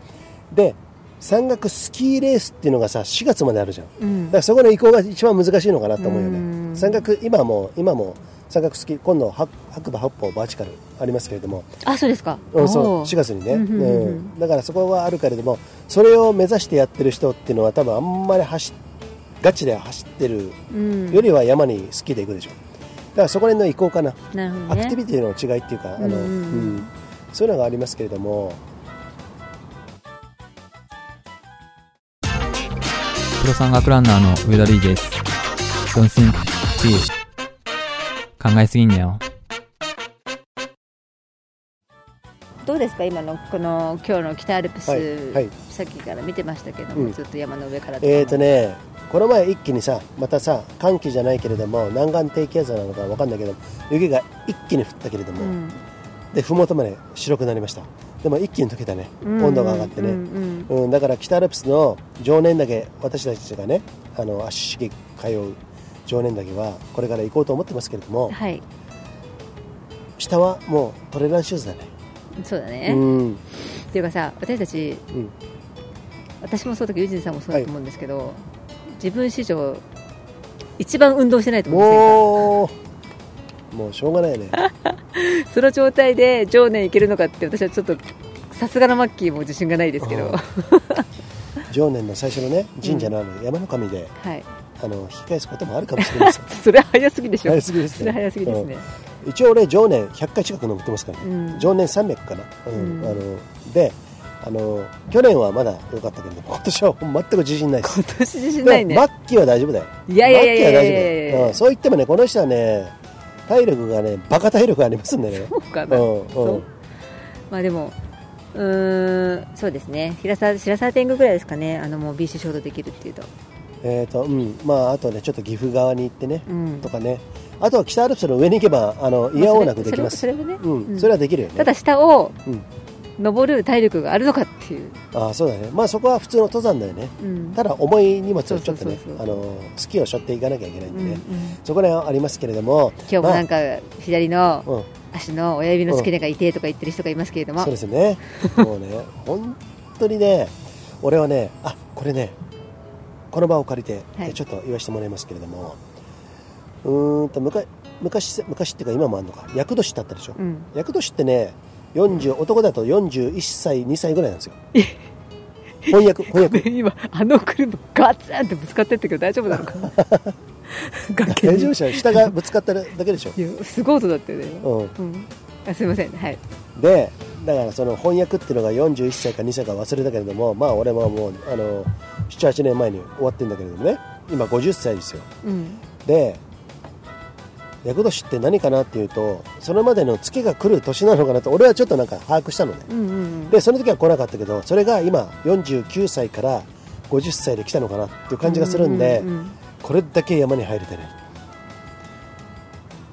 A: で山岳スキーレースっていうのがさ4月まであるじゃん。だ
B: うん。
A: からそこの移行が一番難しいのかなと思うよ
B: うん。
A: ね山岳今も今も山岳スキー今度白白馬八方バーチカルありますけれども、
B: あそうですか。
A: うん、そう
B: おー。
A: 4月にね、
B: うんうんうんうん。
A: うん。だからそこはあるけれどもそれを目指してやってる人っていうのは多分あんまり走っガチで走ってる
B: うん。
A: よりは山にスキーで行くでしょ。だからそこら辺の移行かな。
B: なるほどね。
A: アクティビティの違いっていうか、あの
B: うんうんうん。
A: うん。そういうのがありますけれども、
G: プロ山岳ランナーの上田瑠衣です。Don't think big. 考えすぎんなよ。
B: どうですか？今のこの今日の北アルプス、
A: はいはい。
B: さっきから見てましたけども、
A: うん。
B: ずっと山の上から
A: えーとね、この前一気にさ、またさ、寒気じゃないけれども、南岸低気圧なのかわかんないけど、雪が一気に降ったけれども、
B: うん。
A: で、ふもとまで白くなりました。でも一気に溶けたね、
B: うん
A: 温度が上がってね。
B: うんうん。
A: うん、だから北アルプスの常年岳、私たちがね、あの足しげく通う常年岳は、これから行こうと思ってますけれども、
B: はい。
A: 下はもうトレランシューズだね。
B: そうだね、
A: うん、
B: っていうかさ私たち
A: うん、
B: 私もそうだけどユージンさんもそうだと思うんですけど、自分史上一番運動してないと思うん
A: もう、もうしょうがないね。
B: ですよその状態で常年いけるのかって私はちょっとさすがのマッキーも自信がないですけど、
A: うん。常年の最初のね、神社のある山の神で、
B: はい
A: あの引き返すこともあるかもしれません。*laughs*
B: それは早すぎでしょ。
A: 早すぎですね。
B: 早すぎですね、
A: 一応俺常年100回近く登ってますから、ね
B: うん。
A: 常年300かな、うん。
B: うん。
A: あのであの去年はまだ良かったけれども今年は全く自信ないです。
B: 今年自信ないね。
A: でもマッキーは大丈夫だよ。
B: いやいやいやいやいや。
A: そう言ってもねこの人はね体力がねバカ体力がありますんでね。
B: そうかな、
A: うん。うん。
B: まあでもうーんそうですね。平沢白沢天狗ぐらいですかね。あのもう BC ショートできるっていうと
A: えーとうんまあ、あとねちょっと岐阜側に行ってね、
B: うん。
A: とかね。あとは北アルプスの上に行けばあの嫌おうなくできます。
B: それね。
A: うん
B: うん。
A: それはできるよね。
B: ただ下を
A: うん。
B: 登る体力があるのかっていう、
A: ああそうだね。まあそこは普通の登山だよね。
B: うん。
A: ただ重い荷物をちょっとねあのスキーを背負っていかなきゃいけないんで。ね、
B: うんうん。
A: そこら辺はありますけれども。
B: 今日もなんか左の
A: まあうん。
B: 足の親指の付け根が痛いとか言ってる人がいますけれども、
A: そうですね。もうね本当にね俺はねあこれねこの場を借りて、
B: はい。
A: ちょっと言わせてもらいますけれどもうーんと昔昔昔っていうか今もあるのか。厄年ってあったでしょ、
B: うん。
A: 厄年ってね40男だと41歳2歳ぐらいなんですよ。*laughs* 翻訳翻訳。
B: 今あの車ガツンってぶつかってったけど大丈夫なのか *laughs*
A: 大丈夫でしょ。下がぶつかっただけでしょ、
B: すごい音だったよね。今
A: うん、
B: うんあすいません。はい。
A: でだからその翻訳っていうのが41歳か2歳か忘れたけれどもまあ俺ももうあの78年前に終わってるんだけれどもね。今50歳ですよ。
B: うん。
A: で厄年って何かなっていうとそれまでの月が来る年なのかなと俺はちょっとなんか把握したのね。
B: うんうん
A: でその時は来なかったけどそれが今49歳から50歳で来たのかなっていう感じがするんで、
B: うう
A: これだけ山に入れてない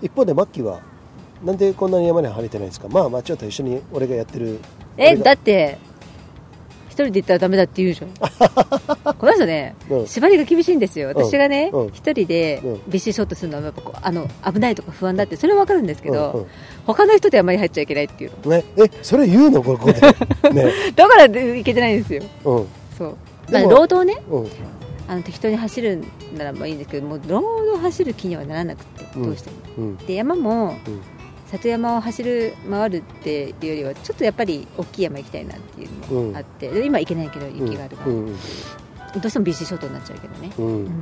A: 一方でマッキーはなんでこんなに山に入れてないんですか？まあまあちょっと一緒に俺がやってる。
B: えだって一人で行ったらダメだって言うじゃんこの人ね、
A: うん。
B: 縛りが厳しいんですよ。私がね
A: うん。
B: 一、人で
A: うん。
B: BC ショットするのはやっぱこうあの危ないとか不安だってそれは分かるんですけど、
A: うんうん。
B: 他の人であまり入っちゃいけないっていう。の
A: ね、えそれ言うの？ここで。*laughs* ね。
B: だからいけてないんですよ。
A: うん。
B: そう。まあ労働ね
A: うん。
B: あの適当に走るならまあいいんですけどもう労働走る気にはならなくて
A: うん。
B: どうしても、
A: うん。
B: で山も
A: うん
B: 里山を走る回るっていうよりはちょっとやっぱり大きい山行きたいなっていうのもあって、で今行けないけど雪があるから、
A: うん。
B: どうしても BC ショットになっちゃうけどね、
A: うん、うん。
B: うん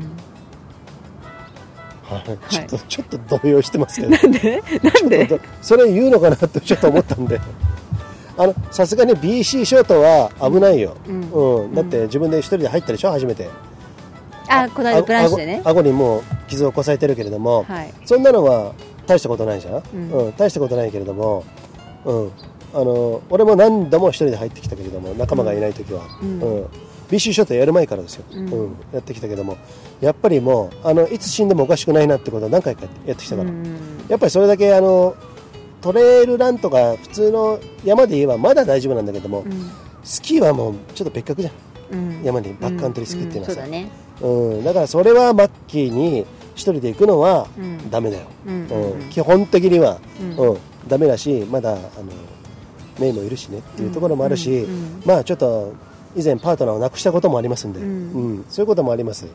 A: はい、ちょっとちょっと動揺してますけど。*laughs*
B: なんで？なんで？
A: それ言うのかなってちょっと思ったんで。あのさすがに BC ショートは危ないよ、
B: う
A: うん。んだって自分で一人で入ったでしょ初めて。
B: あこの間プランシュでね。
A: 顎にもう傷をこさえてるけれども、
B: はい。
A: そんなのは大したことないじゃん、
B: う
A: うん。ん大したことないけれども、うん、あの俺も何度も一人で入ってきたけれども仲間がいない時は、
B: う
A: うん。ん。BC ショートやる前からですよ、
B: う
A: うん。んやってきたけども。やっぱりもうあのいつ死んでもおかしくないなってことは何回かやってきたから、
B: うん
A: やっぱりそれだけあのトレイルランとか普通の山で言えばまだ大丈夫なんだけども、
B: うん。
A: スキーはもうちょっと別格じゃん。
B: うん。
A: 山にバックカントリースキーっていうのはさ。
B: ん。そうだね。
A: うん、だからそれはマッキーに一人で行くのは
B: うん。
A: ダメだよ、
B: うん
A: うん基本的には、
B: う
A: うん。んダメだしまだあのメイもいるしね。っていうところもあるし、まあちょっと以前パートナーを亡くしたこともありますんで、
B: う
A: うん。んそういうこともあります。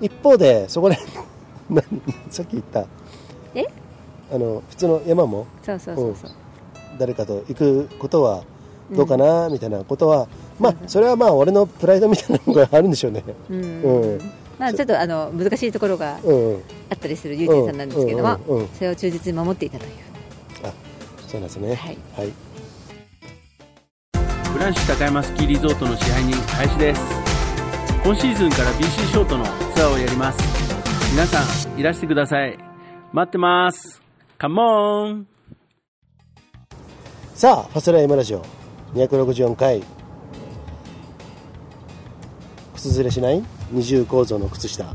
A: 一方でそこで *laughs* 何さっき言った。
B: え？
A: あの普通の山も
B: そうそうそうそう。
A: 誰かと行くことはどうかな、みたいなことはまあそれはまあ俺のプライドみたいなのがあるんでしょうね。
B: うん。
A: うん
B: まあちょっとあの難しいところがあったりするゆうてんさんなんですけども、それを忠実に守っていたという
A: あそうなんですね。
B: はい。
A: はい。
E: フランシュ高山スキーリゾートの支配人林です。今シーズンから BC ショートのツアーをやります。皆さんいらしてください。待ってます。カモン。
A: さあファスライムラジオ。264回。靴ずれしない？二重構造の靴下。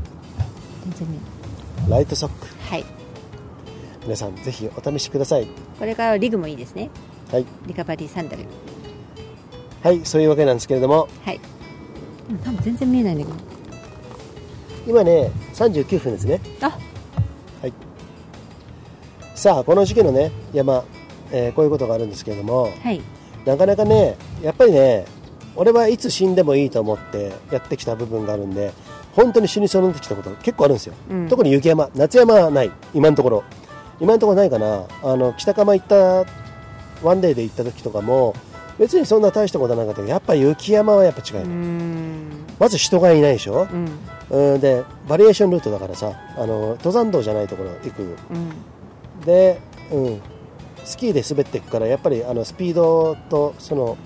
A: ライトソック。
B: はい。
A: 皆さんぜひお試しください。
B: これからリグもいいですね。
A: はい、
B: リカバリーサンダル。
A: はい、そういうわけなんですけれども。
B: はい。多分全然見えないんだけど
A: 今ね39分ですね。
B: あ。
A: はい。さあこの時期のね山、えーこういうことがあるんですけれども。
B: はい。
A: なかなかねやっぱりね俺はいつ死んでもいいと思ってやってきた部分があるんで本当に死にそうになってきたこと結構あるんですよ、
B: うん。
A: 特に雪山夏山はない今のところ。今のところないかな。あの北釜行ったワンデーで行った時とかも別にそんな大したことなかったけどやっぱ雪山はやっぱ違う、
B: うーん。
A: まず人がいないでしょ、
B: うん。
A: うん、でバリエーションルートだからさあの登山道じゃないところ行く。
B: うん。
A: で、うん、スキーで滑っていくからやっぱりあのスピードとその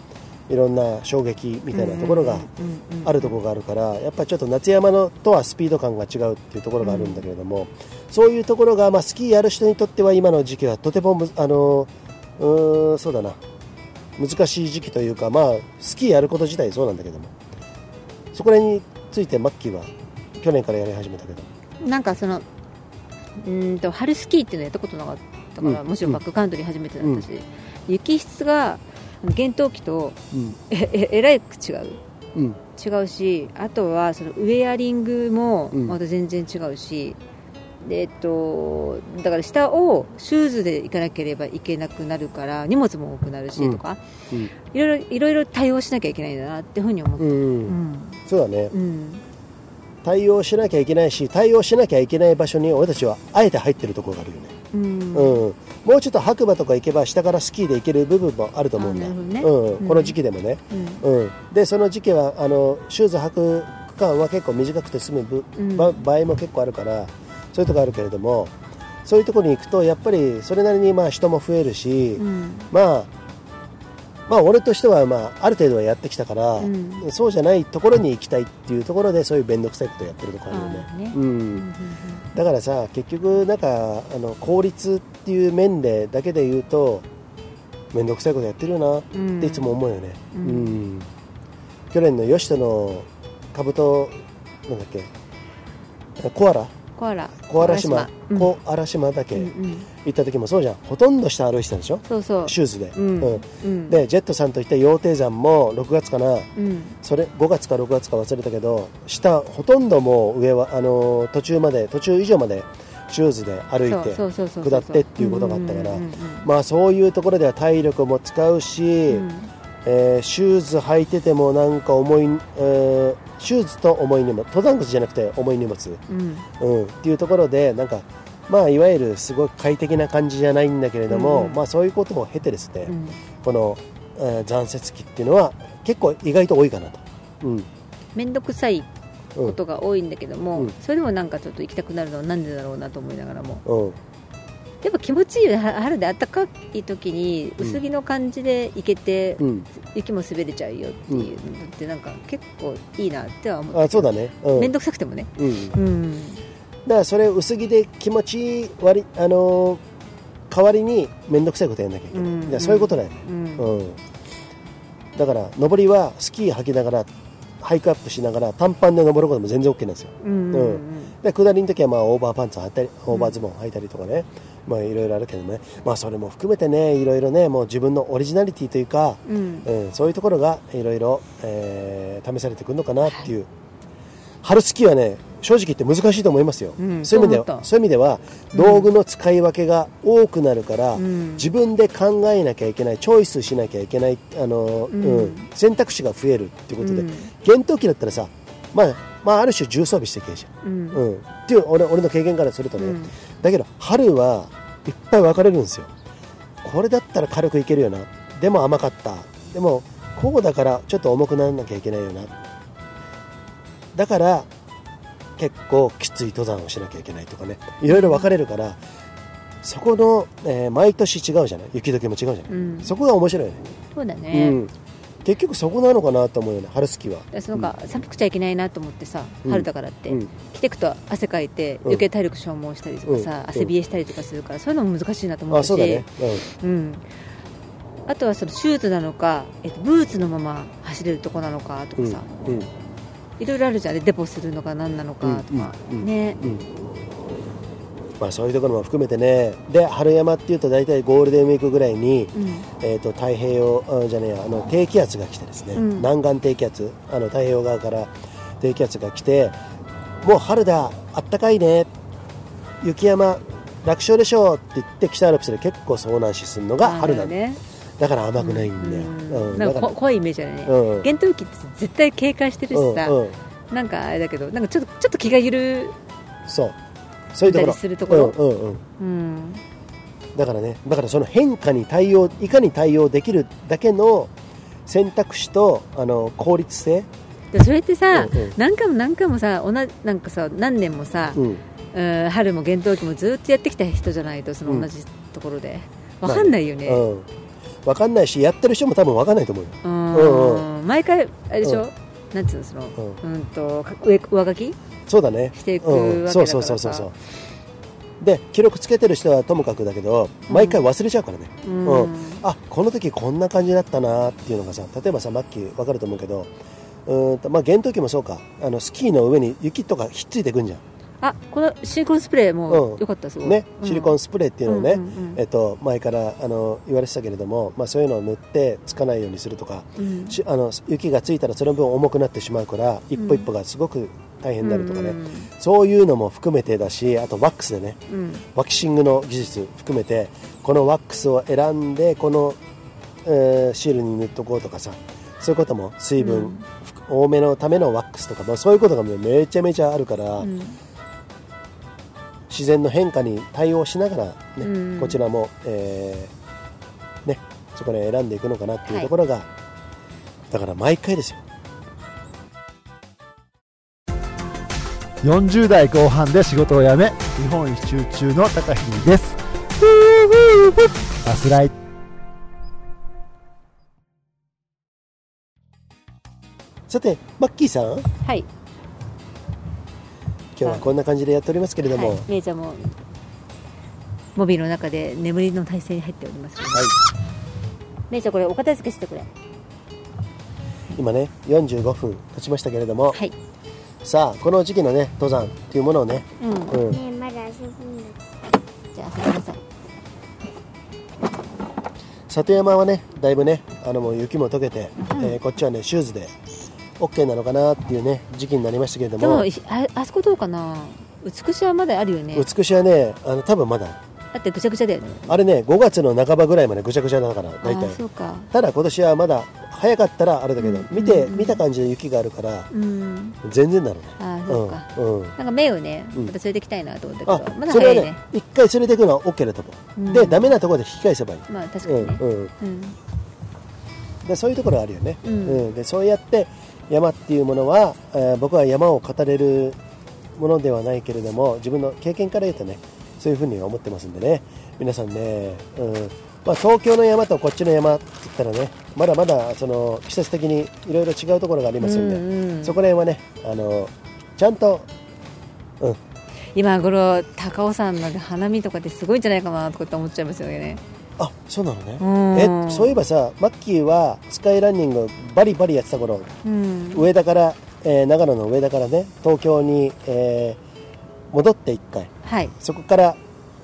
A: いろんな衝撃みたいなところが
B: うんうん
A: あるところがあるからやっぱりちょっと夏山のとはスピード感が違うっていうところがあるんだけれども、そういうところが、まあ、スキーやる人にとっては今の時期はとてもむあのうーんそうだな。難しい時期というかまあスキーやること自体そうなんだけどもそこら辺についてマッキーは去年からやり始めたけど。
B: なんかそのうーんと春スキーっていうのやったことなかったから、
A: うん
B: もちろんバックカントリー初めてだったし、雪質が厳冬期と
A: うん。
B: え *laughs* ええらいく違う。
A: うん。
B: 違うしあとはそのウェアリングも
A: うん。
B: また全然違うし、でえっと、だから下をシューズで行かなければいけなくなるから荷物も多くなるし
A: うん。
B: とか、
A: うん。
B: いろいろいろいろ対応しなきゃいけないんだなっていうふうに思った、
A: うん、
B: うん。
A: そうだね。
B: うん。
A: 対応しなきゃいけないし対応しなきゃいけない場所に俺たちはあえて入ってるところがあるよね、
B: うん。
A: うん。もうちょっと白馬とか行けば下からスキーで行ける部分もあると思うんだ、
B: ね。
A: うん。
B: うん。
A: この時期でもね、
B: うん。
A: うん、でその時期はあのシューズ履く区間は結構短くて済む場合も結構あるからそういうとこあるけれどもそういうところに行くとやっぱりそれなりにまあ人も増えるし、
B: うん。
A: まあまあ俺としてはまあある程度はやってきたから、
B: うん。
A: そうじゃないところに行きたいっていうところでそういう面倒くさいことやってるところあるよね。
B: ね
A: うん
B: うん。
A: だからさ結局なんかあの効率っていう面でだけで言うと面倒くさいことやってるよな
B: うん。
A: っていつも思うよね、
B: う
A: うん。ん去年の吉田の兜なんだっけ？コアラ？
B: コアラ。
A: コアラ島。
B: うん。
A: コアラ島だけ。
B: うんうん
A: 行った時もそうじゃん。ほとんど下歩いてたんでしょ？
B: そうそう。
A: シューズで、
B: うん。
A: うん。
B: うん。
A: でジェットさんと行った羊蹄山も6月かな。
B: うん。
A: それ5月か6月か忘れたけど下ほとんどもう上はあのー途中まで途中以上までシューズで歩いて下ってっていうことがあったから。まあそういうところでは体力も使うし、
B: うん。
A: えーシューズ履いててもなんか重い、えーシューズと重い荷物登山靴じゃなくて重い荷物、
B: うん。
A: うん、っていうところでなんかまあいわゆるすごい快適な感じじゃないんだけれども、
B: うん。
A: まあそういうことを経てですね、
B: うん。
A: この、えー残雪期っていうのは結構意外と多いかなと、うん。
B: 面倒くさい
A: うん
B: ことが多いんだけども、
A: うん。
B: それでもなんかちょっと行きたくなるのはなんでだろうなと思いながらも。
A: うん。
B: やっぱ気持ちいいよね。は春で暖かい時に
A: うん。
B: 薄着の感じで行けて、
A: うん、
B: 雪も滑れちゃうよっていうのってなんか結構いいなっては思って。
A: あそうだね、うん。
B: 面倒くさくてもね。
A: うん、だか
B: うん
A: らそれ薄着で気持ちいいあのー代わりに面倒くさいことやんなきゃいけない、
B: うん。
A: そういうことだよね、
B: うん。
A: うん、だから上りはスキー履きながらハイクアップしながら短パンで登ることも全然 OK なんですよ。
B: うん
A: うんで下りの時はまあオーバーパンツ履いたりオーバーズボン履いたりとかね、まあいろいろあるけどね。まあそれも含めてねいろいろねもう自分のオリジナリティというか、
B: うん。
A: うん、そういうところがいろいろえー試されてくるのかなっていう、春スキーはね正直言って難しいと思いますよ、
B: うん。
A: そういう意味ではそういう意味では道具の使い分けが多くなるから、
B: うん
A: 自分で考えなきゃいけないチョイスしなきゃいけないあの、
B: うん。
A: うん選択肢が増えるっていうことで、
B: うん。
A: 厳冬期だったらさまあまあある種重装備していけるじゃん
B: うん。
A: うん、っていう俺俺の経験からするとね、
B: うん。
A: だけど春はいっぱい分かれるんですよ。これだったら軽くいけるよな。でも甘かった。でもこうだからちょっと重くならなきゃいけないよな。だから結構きつい登山をしなきゃいけないとかね。いろいろ分かれるからそこの、えー毎年違うじゃない？雪解けも違うじゃない、
B: うん。
A: そこが面白いよね。
B: そうだね、
A: うん、結局そこなのかなと思うよね春好きは。
B: だからなんか寒くちゃいけないなと思ってさ、
A: うん。
B: 春だからって、
A: うん。
B: 着てくと汗かいて
A: うん。
B: 余計体力消耗したりとかさ、
A: うん。
B: 汗冷えしたりとかするからそういうのも難しいなと思うし。
A: あそうだね、
B: うん、あとはそのシューズなのか、えっと、ブーツのまま走れるとこなのかと
A: うん。
B: かさ、
A: うん
B: いろいろあるじゃんねデポするのか何なのかとか、
A: うんうん
B: ね。
A: うん。まあ、そういうところも含めてね。で春山っていうと大体ゴールデンウィークぐらいに、
B: うん。
A: えー、と太平洋あじゃねえやあの低気圧が来てですね、
B: うん。
A: 南岸低気圧。あの太平洋側から低気圧が来てもう春だあったかいね。雪山楽勝でしょうって言って北アルプスで結構遭難死するのが春なんだ
B: ね
A: だから甘くないんだよ、
B: うん。
A: うん。だから
B: なんかこ怖いイメージだよね、
A: うん。
B: 厳冬期って絶対警戒してるしさ、
A: うんうん。
B: なんかあれだけどなんかちょっとちょっと気が緩
A: そう。そういうところ。
B: たりするところ。
A: うんうんだからねだからその変化に対応いかに対応できるだけの選択肢とあの効率性、
B: でそれってさ、
A: うんうん。
B: 何回も何回もさ同じなんかさ何年もさ、
A: うん、
B: うん春も厳冬期もずっとやってきた人じゃないとその同じところで、わかんないよね、
A: うん、分かんないしやってる人も多分分かんないと思うよ、
B: うん。
A: うん
B: 毎回あれでしょ、
A: うん。
B: なんつうのその、
A: う
B: うん、とか上上書き？
A: そうだね。
B: していく
A: うん、
B: わけだからさ。
A: そうそうそうそうそう。で記録つけてる人はともかくだけど毎回忘れちゃうからね、
B: うん。
A: うん。あこの時こんな感じだったなっていうのがさ例えばさマッキー分かると思うけどうーんとまあ厳冬期もそうか。あのスキーの上に雪とかひっついてくんじゃん
B: あこのシリコンスプレーも
A: うん。
B: 良かったすごい。
A: ね、シリコン
B: ス
A: スプレーっていうのをね、
B: うんうんうん。
A: えっと、前からあの言われてたけれども、まあ、そういうのを塗ってつかないようにするとか、
B: うん。
A: しあの雪がついたらその分重くなってしまうから一歩一歩がすごく大変になるとかね、
B: うん
A: そういうのも含めてだしあとワックスでね
B: うん。
A: ワキシングの技術含めてこのワックスを選んでこの、えーシールに塗っとこうとかさそういうことも水分、
B: うん。
A: 多めのためのワックスとか、まあ、そういうことがねめちゃめちゃあるから、
B: うん
A: 自然の変化に対応しながら、ね
B: うん。
A: こちらも、えーね、そこで選んでいくのかなっていう
B: はい。
A: ところが、だから毎回ですよ。
H: 40代後半で仕事を辞め日本一周中の高秀です。バスライ
A: さてマッキーさん。今
B: はい
A: 日はこんな感じでやっておりますけれども、
B: はい、めいちゃんもモビルの中で眠りの体勢に入っております、
A: はい。
B: めいちゃんこれお片付けしてくれ。
A: 今ね45分経ちましたけれども、
B: はい。
A: さあこの時期のね登山っていうものをね、
B: うん。
A: うん、
C: ねえまだ遊ぶんだ。
B: じゃあ遊びなさい
A: 里山はねだいぶねあのもう雪も溶けて、えーこっちはねシューズで OK なのかなっていうね時期になりましたけれども。
B: でもいああそこどうかな？美しはまだあるよね。
A: 美しはねあの多分まだ。
B: だってぐちゃぐちゃだよね。
A: あれね5月の半ばぐらいまでぐちゃぐちゃだから大
B: あ
A: 体
B: そうか。
A: ただ今年はまだ早かったらあれだけど、見て
B: うん
A: 見た感じで雪があるから
B: うん。
A: 全然なるね。
B: あそうか、
A: うん、うん。
B: なんか目をね
A: うん。
B: また連れてきたいなと思った
A: あ
B: けど、まだ
A: それはね
B: 早いね。
A: 一回連れてくのは OK だと思う、
B: うん。
A: でダメなところで引き返せばいい、
B: まあ確かにね。うん
A: でそういうところあるよね、
B: うん。
A: でそうやって山っていうものは、えー僕は山を語れるものではないけれども自分の経験から言うとねそういうふうに思ってますんでね。皆さんね、うん。まあ、東京の山とこっちの山って言ったらねまだまだその季節的にいろいろ違うところがありますんで、
B: うんうん
A: そこら辺はねあのちゃんと、うん、
B: 今頃高尾山の花見とかってすごいんじゃないかなとかって思っちゃいますよね
A: あそうなのね、
B: うん。
A: えそういえばさマッキーはスカイランニングバリバリやってた頃
B: うん。
A: 上田から、えー長野の上田からね東京に、えー戻って1回。
B: はい。
A: そこから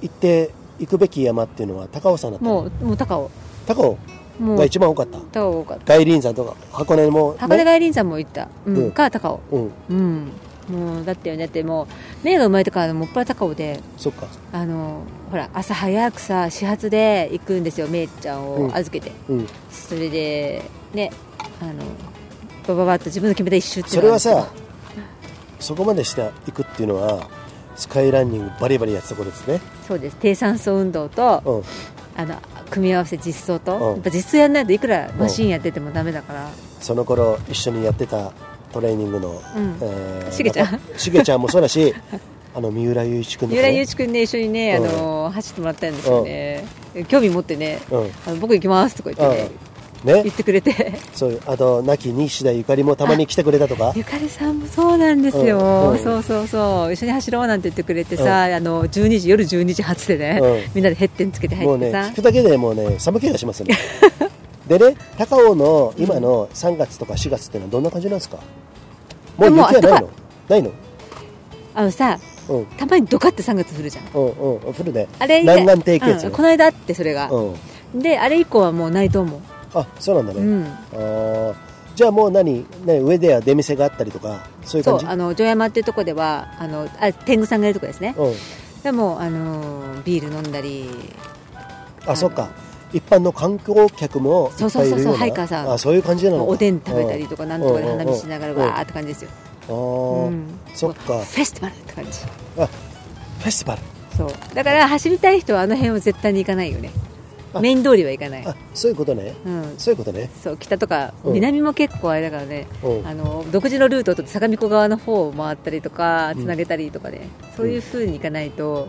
A: 行って行くべき山っていうのは高尾山だったの？
B: もうもう高尾。
A: 高尾？が一番多かった？
B: 高尾多かった。
A: 外輪山とか箱根も、ね、
B: 箱根外輪山も行った、うん。
A: うん。
B: か高尾。
A: うん。
B: うんもうだってよね。だってもう目が生まれてからもっぱら高尾で
A: そっか。
B: あのほら朝早くさ始発で行くんですよめいちゃんを
A: うん。
B: 預けて、
A: うん。
B: それでねあのバババッと自分の決めた一周ってい
A: そうれはさそこまでして行くっていうのはスカイランニングバリバリやってた頃ですね。
B: そうです。低酸素運動と、
A: うん。
B: あの組み合わせ実装と、
A: うん。
B: やっぱ実装やんないといくらマシンやっててもダメだから、
A: その頃一緒にやってたトレーニングの、
B: うん。
A: えー
B: しげちゃん。
A: 中しげちゃんもそうだし *laughs* あの三浦雄一君ね
B: 三浦雄一君ね一緒にね、
A: うん。
B: あの走ってもらったんですよね、興味持ってね、
A: うん。
B: あの僕行きますとか言ってね、
A: ね。
B: 言ってくれて。
A: そうあと亡き西田ゆかりもたまに来てくれたとか。*laughs*
B: ゆかりさんもそうなんですよ、
A: うん。うん。
B: そうそうそう。一緒に走ろうなんて言ってくれてさ、あの12時夜12時発でね、
A: うん。
B: みんなでヘッテンつけて
A: もうね
B: 入ってさ、
A: 聞くだけでもうね寒気がしますよね。*laughs* でね高尾の今の3月とか4月っていうのはどんな感じなんですか？もう雪はないの？ないの？
B: あのさ
A: うん。
B: たまにドカって3月降るじゃん。
A: うんうん降るね。
B: あれ
A: 南岸低気圧ね。
B: うんこの間あってそれが、
A: うん。
B: であれ以降はもうないと思う、
A: あそうなんだね、
B: うん、
A: あー。じゃあもう何？ね上では出店があったりとかそういう感じ？
B: そうあの城山っていうところではあのあ天狗さんがいるところですね。
A: うん。
B: でもあのビール飲んだり
A: あそっか一般の観光客も
B: そうそうそうそうハイカーさん。
A: あそういう感じなの？か
B: おでん食べたりとかなんとかで花見しながら
A: うんうんうん
B: わーって感じですよ、
A: あー、
B: うん。
A: そっか。
B: フェスティバルって感じ。
A: あフェスティバル。
B: そう。だから走りたい人はあの辺は絶対に行かないよね。
A: あ。
B: メイン通りは行かない。
A: あそういうことね。
B: うん。
A: そういうことね。
B: そう北とか
A: うん。
B: 南も結構あれだからね、
A: うん。
B: あの独自のルートを取って相模湖側の方を回ったりとか
A: うん。
B: つなげたりとかね、そういう風に行かないと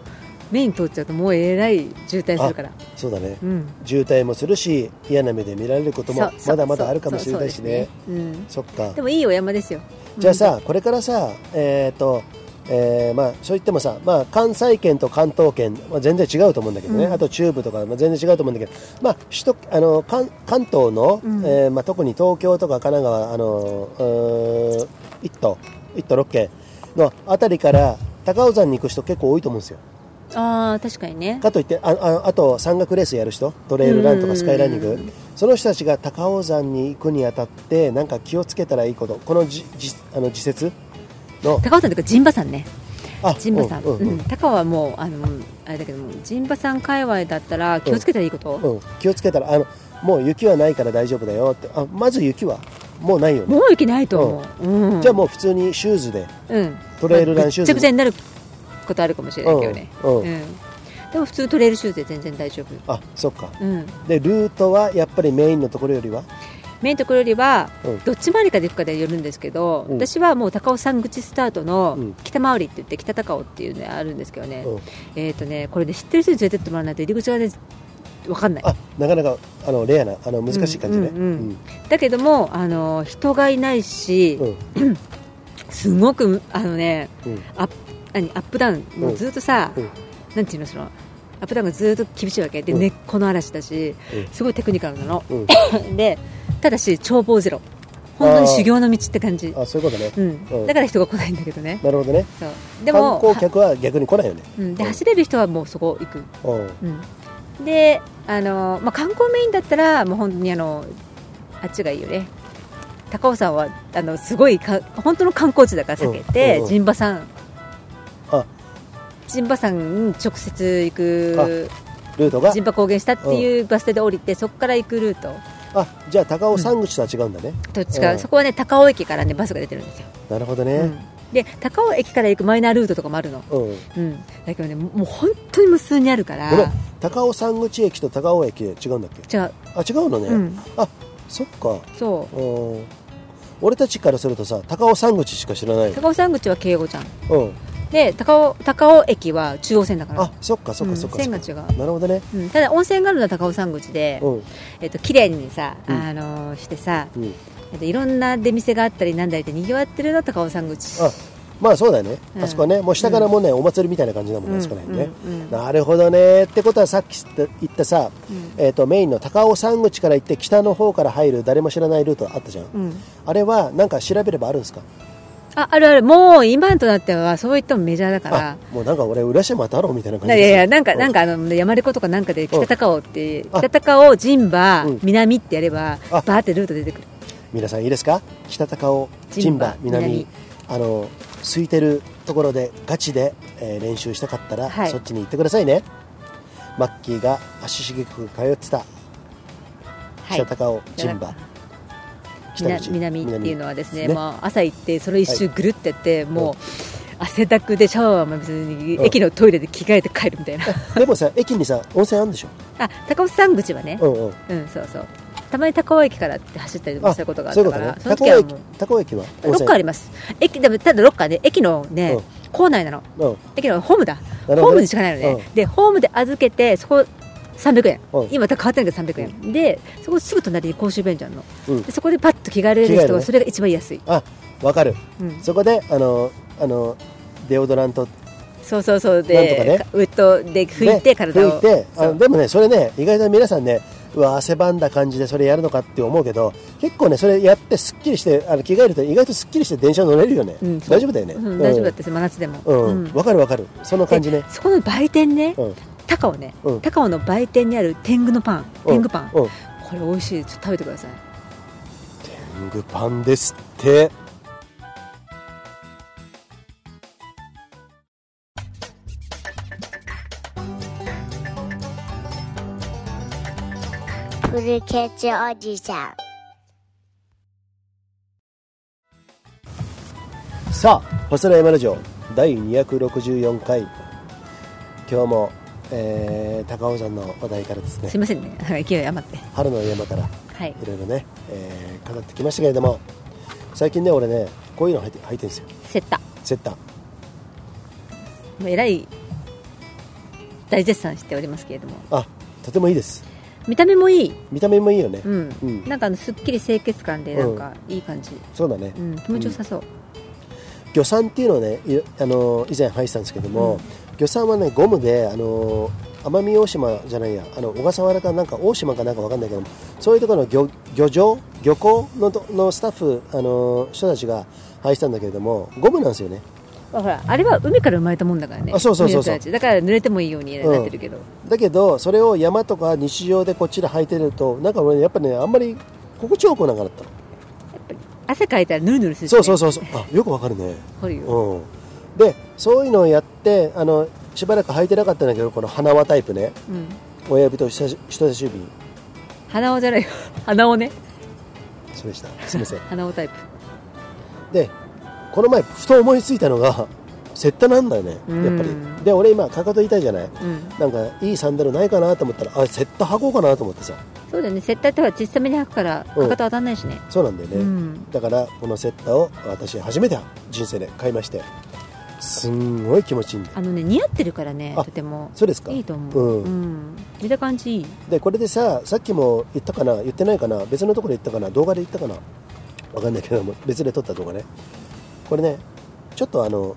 B: メイン通っちゃうともうえらい渋滞するから。
A: そうだね。
B: うん。
A: 渋滞もするし嫌な目で見られることもまだまだあるかもしれないしね。
B: そ
A: っか。
B: でもいいお山ですよ。
A: じゃあさこれからさえっ、とえーまあ、そう言ってもさ、まあ、関西圏と関東圏、まあ、全然違うと思うんだけどね、
B: うん。
A: あと中部とか、まあ、全然違うと思うんだけど、まあ、首都あの関関東の、
B: うん。
A: えーまあ、特に東京とか神奈川あのうー1都1都6県のあたりから高尾山に行く人結構多いと思うんですよ
B: ああ確かにね。
A: かといってあああと山岳レースやる人トレイルランとかスカイランニング。
B: うん
A: その人たちが高尾山に行くにあたってなんか気をつけたらいいこと。このじじあの時節の。
B: 高尾山というか陣馬山ね。
A: あ
B: 陣馬山、
A: うんうんうん。
B: 高尾はもうあのあれだけども陣馬山界隈だったら気をつけたらいいこと、
A: うん、気をつけたらあのもう雪はないから大丈夫だよって。あまず雪は？もうないよね。
B: もう雪ないと思う、うん。
A: じゃあもう普通にシューズで
B: うん、
A: トレイルランシューズ
B: まあぐっちゃぐちゃになることあるかもしれないけどね、
A: うんうん。
B: でも普通トレイルシューズで全然大丈夫、
A: あそっか。
B: うん、
A: でルートはやっぱりメインのところよりは？
B: メインのところよりは
A: うん。
B: どっち回りかで行くかでよるんですけど、
A: うん。
B: 私はもう高尾山口スタートの
A: うん。
B: 北回りって言って北高尾っていうのがあるんですけどね、
A: うん。
B: えっ、とねこれで知ってる人に連れてってもらわないと入り口がね分かんない。
A: あなかなかあのレアなあの難しい感じね。
B: うんうんうん。だけどもあの人がいないし、
A: うん。*clears throat*
B: すごくあのね
A: うん。
B: アップ何アップダウン。もうずっとさ、
A: うん。
B: なんていうのそのアップダウンがずっと厳しいわけ。で、
A: うん
B: 根っこの嵐だし、
A: うん。
B: すごいテクニカルなの、
A: うん。*laughs*
B: でただし眺望ゼロ。本当に修行の道って感じ、
A: あそういうことね、
B: うん。
A: うん。
B: だから人が来ないんだけどね。
A: なるほどね。
B: そう。でも
A: 観光客は逆に来ないよね。
B: はうん、で走れる人はもうそこ行く、
A: うん。
B: うん、であの、まあ、観光メインだったらもう本当にあのあっちがいいよね。高尾山はあのすごいか本当の観光地だから避け
A: うん。
B: て
A: うん。
B: 陣馬山
A: あ
B: 陣馬山に直接行く
A: ルートが？
B: 陣馬高原下っていうバス停で降りてそこから行くルート。
A: あじゃあ高尾山口とは違うんだね、
B: どっちか、
A: うん。
B: そこはね高尾駅からねバスが出てるんですよ、
A: なるほど
B: うん。
A: ね
B: で高尾駅から行くマイナールートとかもあるの、
A: うん、
B: うん、だけどねもう本当に無数にあるから。
A: 高尾山口駅と高尾駅違うんだっけ？
B: 違う、
A: あ違うのね、
B: うん、
A: あそっか。
B: そう。
A: うん。俺たちからするとさ高尾山口しか知らないよ。
B: 高尾山口は敬語じゃん。
A: うん
B: で高尾高尾駅は中央線だから。
A: あそっかそっかそっか、
B: うん線が違う。
A: なるほどね。
B: うん、ただ温泉があるのは高尾山口で、
A: うん。
B: えっと綺麗にさ、
A: うん。
B: あのーしてさ、
A: うん。
B: えっと、いろんな出店があったりなんだりでにぎわってるのは高尾山口。
A: あまあそうだよね、
B: うん。
A: あそこはねもう下からもうね、お祭りみたいな感じだもんね、
B: うん
A: あそこら辺ね、なるほどね。ってことはさっき言ったさ、
B: うん。
A: えー、とメインの高尾山口から行って北の方から入る誰も知らないルートあったじゃん。あれはなんか調べればあるんですか？
B: ああるある。もう今となってはそういったもメジャーだから。
A: あもうなんか俺浦島太郎みたいな感じ
B: いやいやなんか
A: う
B: なんかあの山レコとかなんかで北高尾って
A: あ。
B: 北高尾陣馬
A: うん。
B: 南ってやれば
A: あ。
B: バーってルート出てくる。
A: 皆さんいいですか？北高尾陣馬南。
B: 南。
A: あの空いてるところでガチで、えー練習したかったら、
B: はい。
A: そっちに行ってくださいね。マッキーが足しげく通ってた
B: はい。
A: 北高尾陣馬、
B: 南南っていうのはですね
A: ね
B: まあ、朝行ってそれ一周ぐるってやって、もう汗だくでシャワーも別に
A: うん。
B: 駅のトイレで着替えて帰るみたいな、
A: でもさ駅にさ温泉あるんでしょ？
B: あ高尾山口はね、
A: うんうん。
B: うん、そうそう。たまに高尾駅からって走ったりもしたことがあったから
A: そういうことね。
B: その時はもう
A: 高尾駅は
B: ロッカーあります。駅でもただロッカーで駅のね、
A: うん。
B: 構内なの。
A: うん。
B: 駅のホームだ。ホームにしかないのね、
A: う
B: でホームで預けてそこ300円、
A: うん
B: 今変わってるけど300円、でそこすぐ隣に公衆便所あるの、
A: うん。
B: でそこでパッと着替えられる人はそれが一番安い、
A: あわかる。
B: うん。
A: そこであのあのデオドラント。
B: そうそうそう。
A: なんとか
B: で、
A: ね。
B: かウェットで拭いて
A: ね
B: 体を、
A: 拭いてでもねそれね意外と皆さんねうわ汗ばんだ感じでそれやるのかって思うけど結構ねそれやってすっきりしてあの着替えると意外とすっきりして電車乗れるよね、大丈夫だよね、
B: うん大丈夫だったです真夏でも、
A: わかるわかる。その感じね。
B: でそこの売店ね、
A: うん
B: 高尾ね、
A: うん。
B: 高尾の売店にある天狗のパン。天狗パン、
A: うん。
B: これ美味しい。ちょっと食べてください。
A: 天狗パンですって。
C: フルケツおじさん。
A: さあ細田山ラジオ第264回。今日も、えー高尾山の話題からですね。
B: すいませんね。勢い余って。
A: 春の山から
B: はい。
A: いろいろね、えー語ってきましたけれども最近ね俺ねこういうの履いて履いてるんですよ。
B: セッタ。
A: セッタ。ー
B: もうえらい大絶賛しておりますけれども。
A: あとてもいいです。
B: 見た目もいい、
A: 見た目もいいよね。
B: うん。
A: うん。
B: なんかあのすっきり清潔感でなんかいい感じ、
A: そうだね。
B: うん気持ちよさそう、
A: 魚酸っていうのをねいあの以前入ってたんですけども、魚酸はねゴムであの奄美大島じゃないやあの小笠原かなんか大島かなんかわかんないけどもそういうところの漁漁場漁港のとのスタッフあの人たちが入ってたんだけれどもゴムなんですよね。
B: ほらあれは海から生まれたもんだからね。
A: あそうそうそうそう。
B: だから濡れてもいいようになってるけど、
A: だけどそれを山とか日常でこっちで履いてるとなんか俺やっぱねあんまり心地よくなかったの。
B: 汗かいたらヌルヌルする、ね、
A: そうそうそうそう。あよくわかるね。
B: 掘るよ、
A: うん。でそういうのをやってあのしばらく履いてなかったんだけどこの花輪タイプね。
B: うん、
A: 親指と人差し指。
B: 鼻緒じゃない。よ *laughs* 鼻緒ね。
A: そうでした。すみません。*laughs*
B: 鼻緒タイプ。
A: でこの前ふと思いついたのがセッタなんだよねやっぱり。
B: うん
A: で俺今かかと痛いじゃない。
B: うん。
A: なんかいいサンダルないかなと思ったらあセッタ履こうかなと思ってさ。
B: そうだよね。セッターってほら小さめに履くから
A: うん。
B: かかと当たんないしね、
A: そうなんだよね、
B: うん。
A: だからこのセッタを私初めて人生で買いましてすんごい気持ちいいんだ。よ
B: あのね似合ってるからね
A: あ
B: とても。
A: そうですか？
B: いいと思う、
A: うん。
B: うん。見た感じいい。
A: でこれでささっきも言ったかな？言ってないかな？別のところで言ったかな？動画で言ったかな？わかんないけども別で撮った動画ね。これねちょっとあの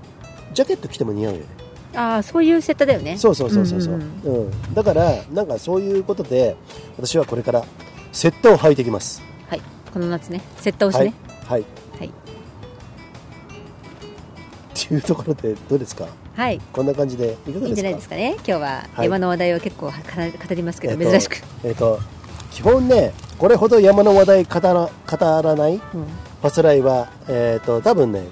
A: ジャケット着ても似合うよね。
B: ああそういうセッターだよね。
A: そうそうそうそうそう、
B: ん
A: うん
B: ん。ん。
A: だからなんかそういうことで私はこれからセッタを履いてきます。
B: はい。この夏ねセッターをし
A: はい。
B: ね
A: はい。
B: はい
A: っていうところでどうですか？
B: はい、
A: こんな感じでいかがですか？
B: いいんじゃないですかね。今日は
A: はい。
B: 山の話題を結構は語りますけど、
A: えっと
B: 珍しく、
A: えっ、と基本ねこれほど山の話題語ら語らない
B: うん、
A: ファスライはえっ、と多分ね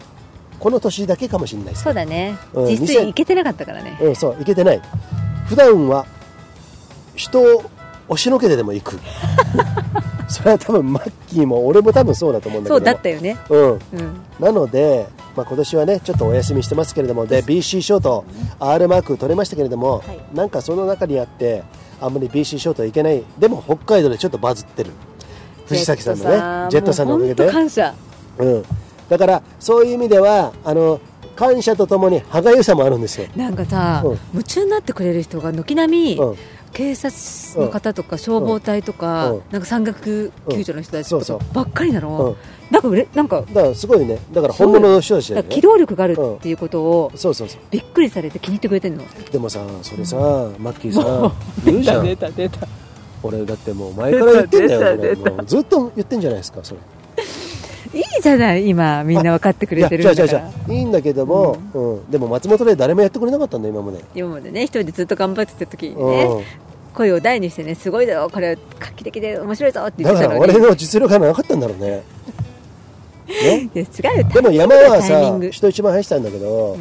A: この年だけかもしれないです
B: そうだね、
A: うん
B: 実際行けてなかったからね、
A: うん、そう、行けてない。普段は人を押しのけてでも行く。*laughs* それは多分マッキーも俺も多分そうだと思うんだけども。
B: そうだったよね。
A: うん。
B: うん。
A: なので、まあ、今年はね、ちょっとお休みしてますけれども、で、BC ショート、R マーク取れましたけれども、
B: はい。
A: なんかその中にあって、あんまり BC ショート行けない。でも北海道でちょっとバズってる。藤崎さんのね、ジェットさんのおかげで。
B: 感謝。
A: うん。だから、そういう意味では、あの、感謝とともに歯がゆさもあるんですよ。
B: なんかさ、
A: うん。
B: 夢中になってくれる人が軒並み、
A: うん。
B: 警察の方とか消防隊とか、
A: うん。
B: なんか山岳救助の人たちとかばっかりなの、
A: うん
B: なんかうれなんか
A: だからすごいね、だから本物の人たちだよね
B: だから機。動力があるっていうことを
A: そうそうそう。
B: びっくりされて気に入ってくれてるの
A: でもさ、それさ、マッキーさ、言うじゃん。
B: た出た
A: 俺だってもう前から言ってんだよ、ずっと言ってんじゃないですか、それ。
B: いいじゃない今みんな分かってくれてるん
A: いや、じゃじゃ
B: だから
A: じゃいいんだけども、うん、でも松本で誰もやってくれなかったんだ、今まで。
B: 今までね一人でずっと頑張ってた時にね、
A: うん。
B: 声を大にしてねすごいだろこれ画期的で面白いぞって言
A: だから
B: ってたのに
A: 俺の実力がなかったんだろうね。ね。
B: 違うよ。
A: でも山はさ人一番入ってたんだけど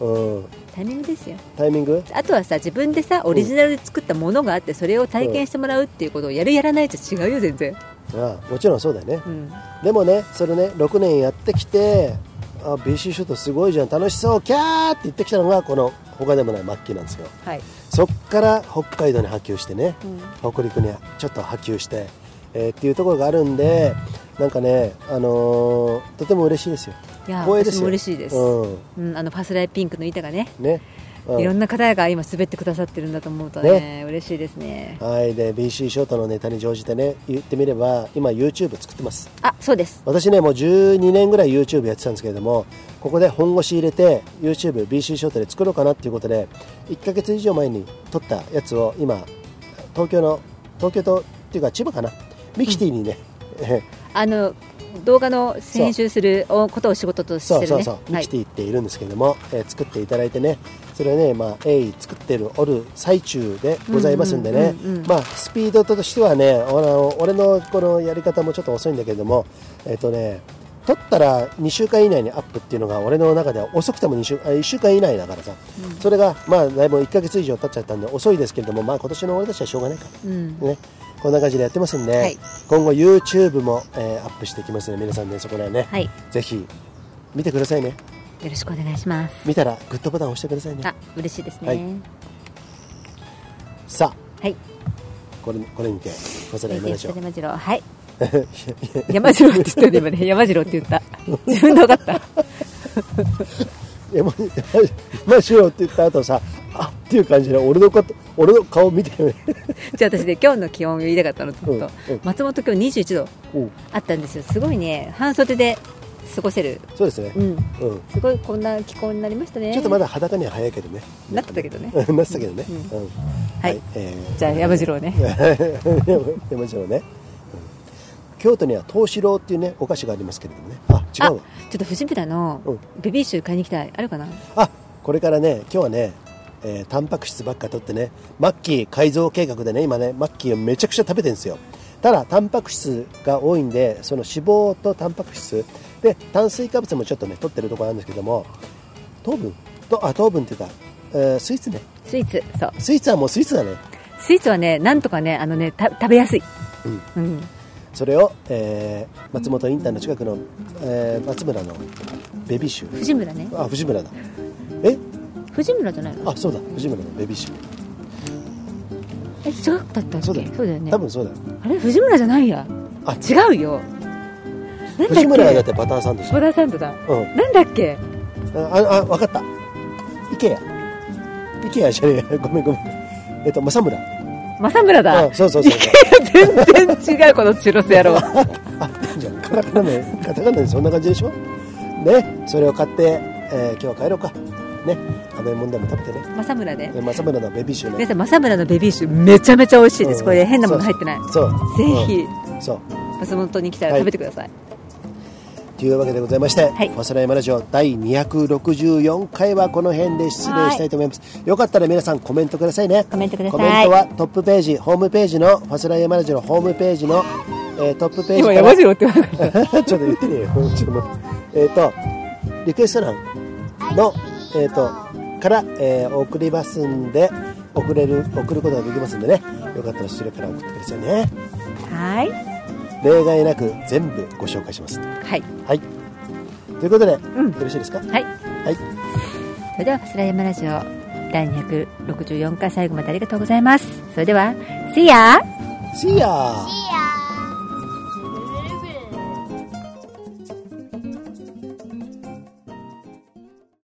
B: う、ん。
A: うん、
B: タイミングですよ。
A: タイミング？
B: あとはさ自分でさオリジナルで作ったものがあってそれを体験してもらうっていうことをやるやらないと違うよ全然、
A: ああもちろんそうだよね。
B: うん、
A: でもね、それね、6年やってきて、あ BC シュートすごいじゃん、楽しそう、キャーって言ってきたのが、この他でもない末期なんですよ。
B: はい、
A: そっから北海道に波及してね、
B: うん。
A: 北陸にちょっと波及して、えーっていうところがあるんで、なんかね、あのーとても嬉しいですよ。
B: いや
A: 光栄です
B: 嬉しいです、
A: うん、
B: うん、あのファスライピンクの板がね、
A: ね。うん。
B: いろんな方が今滑ってくださってるんだと思うとね嬉しいですね。
A: はい、で BC ショートのネタに乗じてね言ってみれば今 YouTube 作ってます。
B: あそうです。
A: 私ねもう12年ぐらい YouTube やってたんですけれどもここで本腰入れて YouTubeBC ショートで作ろうかなっていうことで1ヶ月以上前に撮ったやつを今東京の東京とっていうか千葉かな？ミキティにね、*laughs*
B: あの動画の編集するおことを仕事としてるね。
A: そうそうそう、
B: はい。
A: ミキティっているんですけれども、えー作っていただいてね。それをね、まあ、鋭意作ってるおる最中でございますんでね、
B: うんうんうんうん
A: まあ、スピードとしてはね俺のこのやり方もちょっと遅いんだけれどもえっ、とね撮ったら2週間以内にアップっていうのが俺の中では遅くても2週あ1週間以内だからさ、それがまあだいぶ1ヶ月以上経っちゃったんで遅いですけれどもまあ今年の俺たちはしょうがないか。
B: うん。
A: ねこんな感じでやってますんで、
B: はい。
A: 今後 YouTube も、えーアップしていきますので皆さんねそこら辺ね、
B: はい。よ
A: ぜひ見てくださいね。
B: ろしくお願いします。
A: 見たらグッドボタン押してくださいね。
B: あ嬉しいですね。
A: はい。さあ。
B: はい。
A: これこれにてまずは山田町
B: 山次郎はい。*laughs* 山次郎って言ったよね今ね。山次郎って言った。自分で分かった
A: 山山城って言った後さあっていう感じで俺のこと俺の顔見てよね。
B: じゃあ私ね今日の気温を言いたかったのずっと、
A: うんうん。
B: 松本今日21度あったんですよ。すごいね半袖で過ごせる、
A: そうですね。
B: うん、
A: うん。
B: すごいこんな気候になりましたね。
A: ちょっとまだ裸には早いけどね。
B: なってたけどね。*laughs*
A: なってたけどね。
B: はい、
A: えー。
B: じゃあ山次郎ね。*laughs*
A: 山城ね、うん京都には東四郎っていうねお菓子がありますけれどもね。あ違
B: あ
A: うわ。
B: ちょっと藤村の
A: うん。
B: ベビーシュー買いに行きたい。あるかな？
A: あこれからね今日はねえータンパク質ばっか取ってねマッキー改造計画でね今ねマッキーをめちゃくちゃ食べてるんですよ。ただタンパク質が多いんでその脂肪とタンパク質。で炭水化物もちょっとね取ってるところなんですけども糖分？とあ糖分っていうか、えースイーツね。
B: スイーツそう。
A: スイーツはもうスイーツだね。
B: スイーツはねなんとかねあのねた食べやすい。うん、
A: それを、えー松本インターの近くの、えー松村のベビーシュー。
B: 藤村ね。
A: あ藤村だ。え？
B: 藤村じゃないの？
A: あそうだ。藤村のベビーシュ
B: え違かったっけ？
A: そうだよ。
B: よね。
A: 多分そうだよ。
B: あれ？藤村じゃないや。
A: あ
B: 違うよ。なんだっけ？
A: 藤村はだってバターサンドし
B: ボダーサンドだ。
A: うん。
B: なんだっけ？
A: ああ分かった。イケア。イケアじゃねえ。やごめんごめん。えっと正村
B: 正村だ。
A: うそうそうそう。
B: 全然違うこのチュロス野郎。*laughs*
A: あじゃあカタカナでカタカナでそんな感じでしょ？ねそれを買って、えー今日は帰ろうか。ね甘いもんでも食べてね。
B: 正村で。
A: で正村のベビーシューね。
B: 皆さん正村のベビーシューめちゃめちゃ美味しいです、
A: うん。
B: これ変なもの入ってない。
A: そう。
B: ぜひ、
A: うん。そう。
B: 松本に来たら
A: はい
B: 食べてください、
A: というわけでございまして、
B: はい
A: ファスライマラジオ第264回はこの辺で失礼したいと思います。よかったら皆さんコメントくださいね。
B: コメントください
A: コメントはトップページ、ホームページのファスライマラジオのホームページの、えートップページ
B: 今
A: から。
B: 山次郎って *laughs*
A: ちょっと言ってね *laughs* えよ。ちょっと待って。えっ、と、リクエスト欄の、えっ、と、から、えー送りますんで、送れる、送ることができますんでね。よかったらそれから送ってくださいね。
B: たはい
A: 例外なく全部ご紹介します。
B: はい
A: はい。ということで、よ
B: ん
A: ろしいですか？
B: はい
A: はい。
B: それではフスラヤマラジオ第264回最後までありがとうございますそれでは See ya!
A: See ya!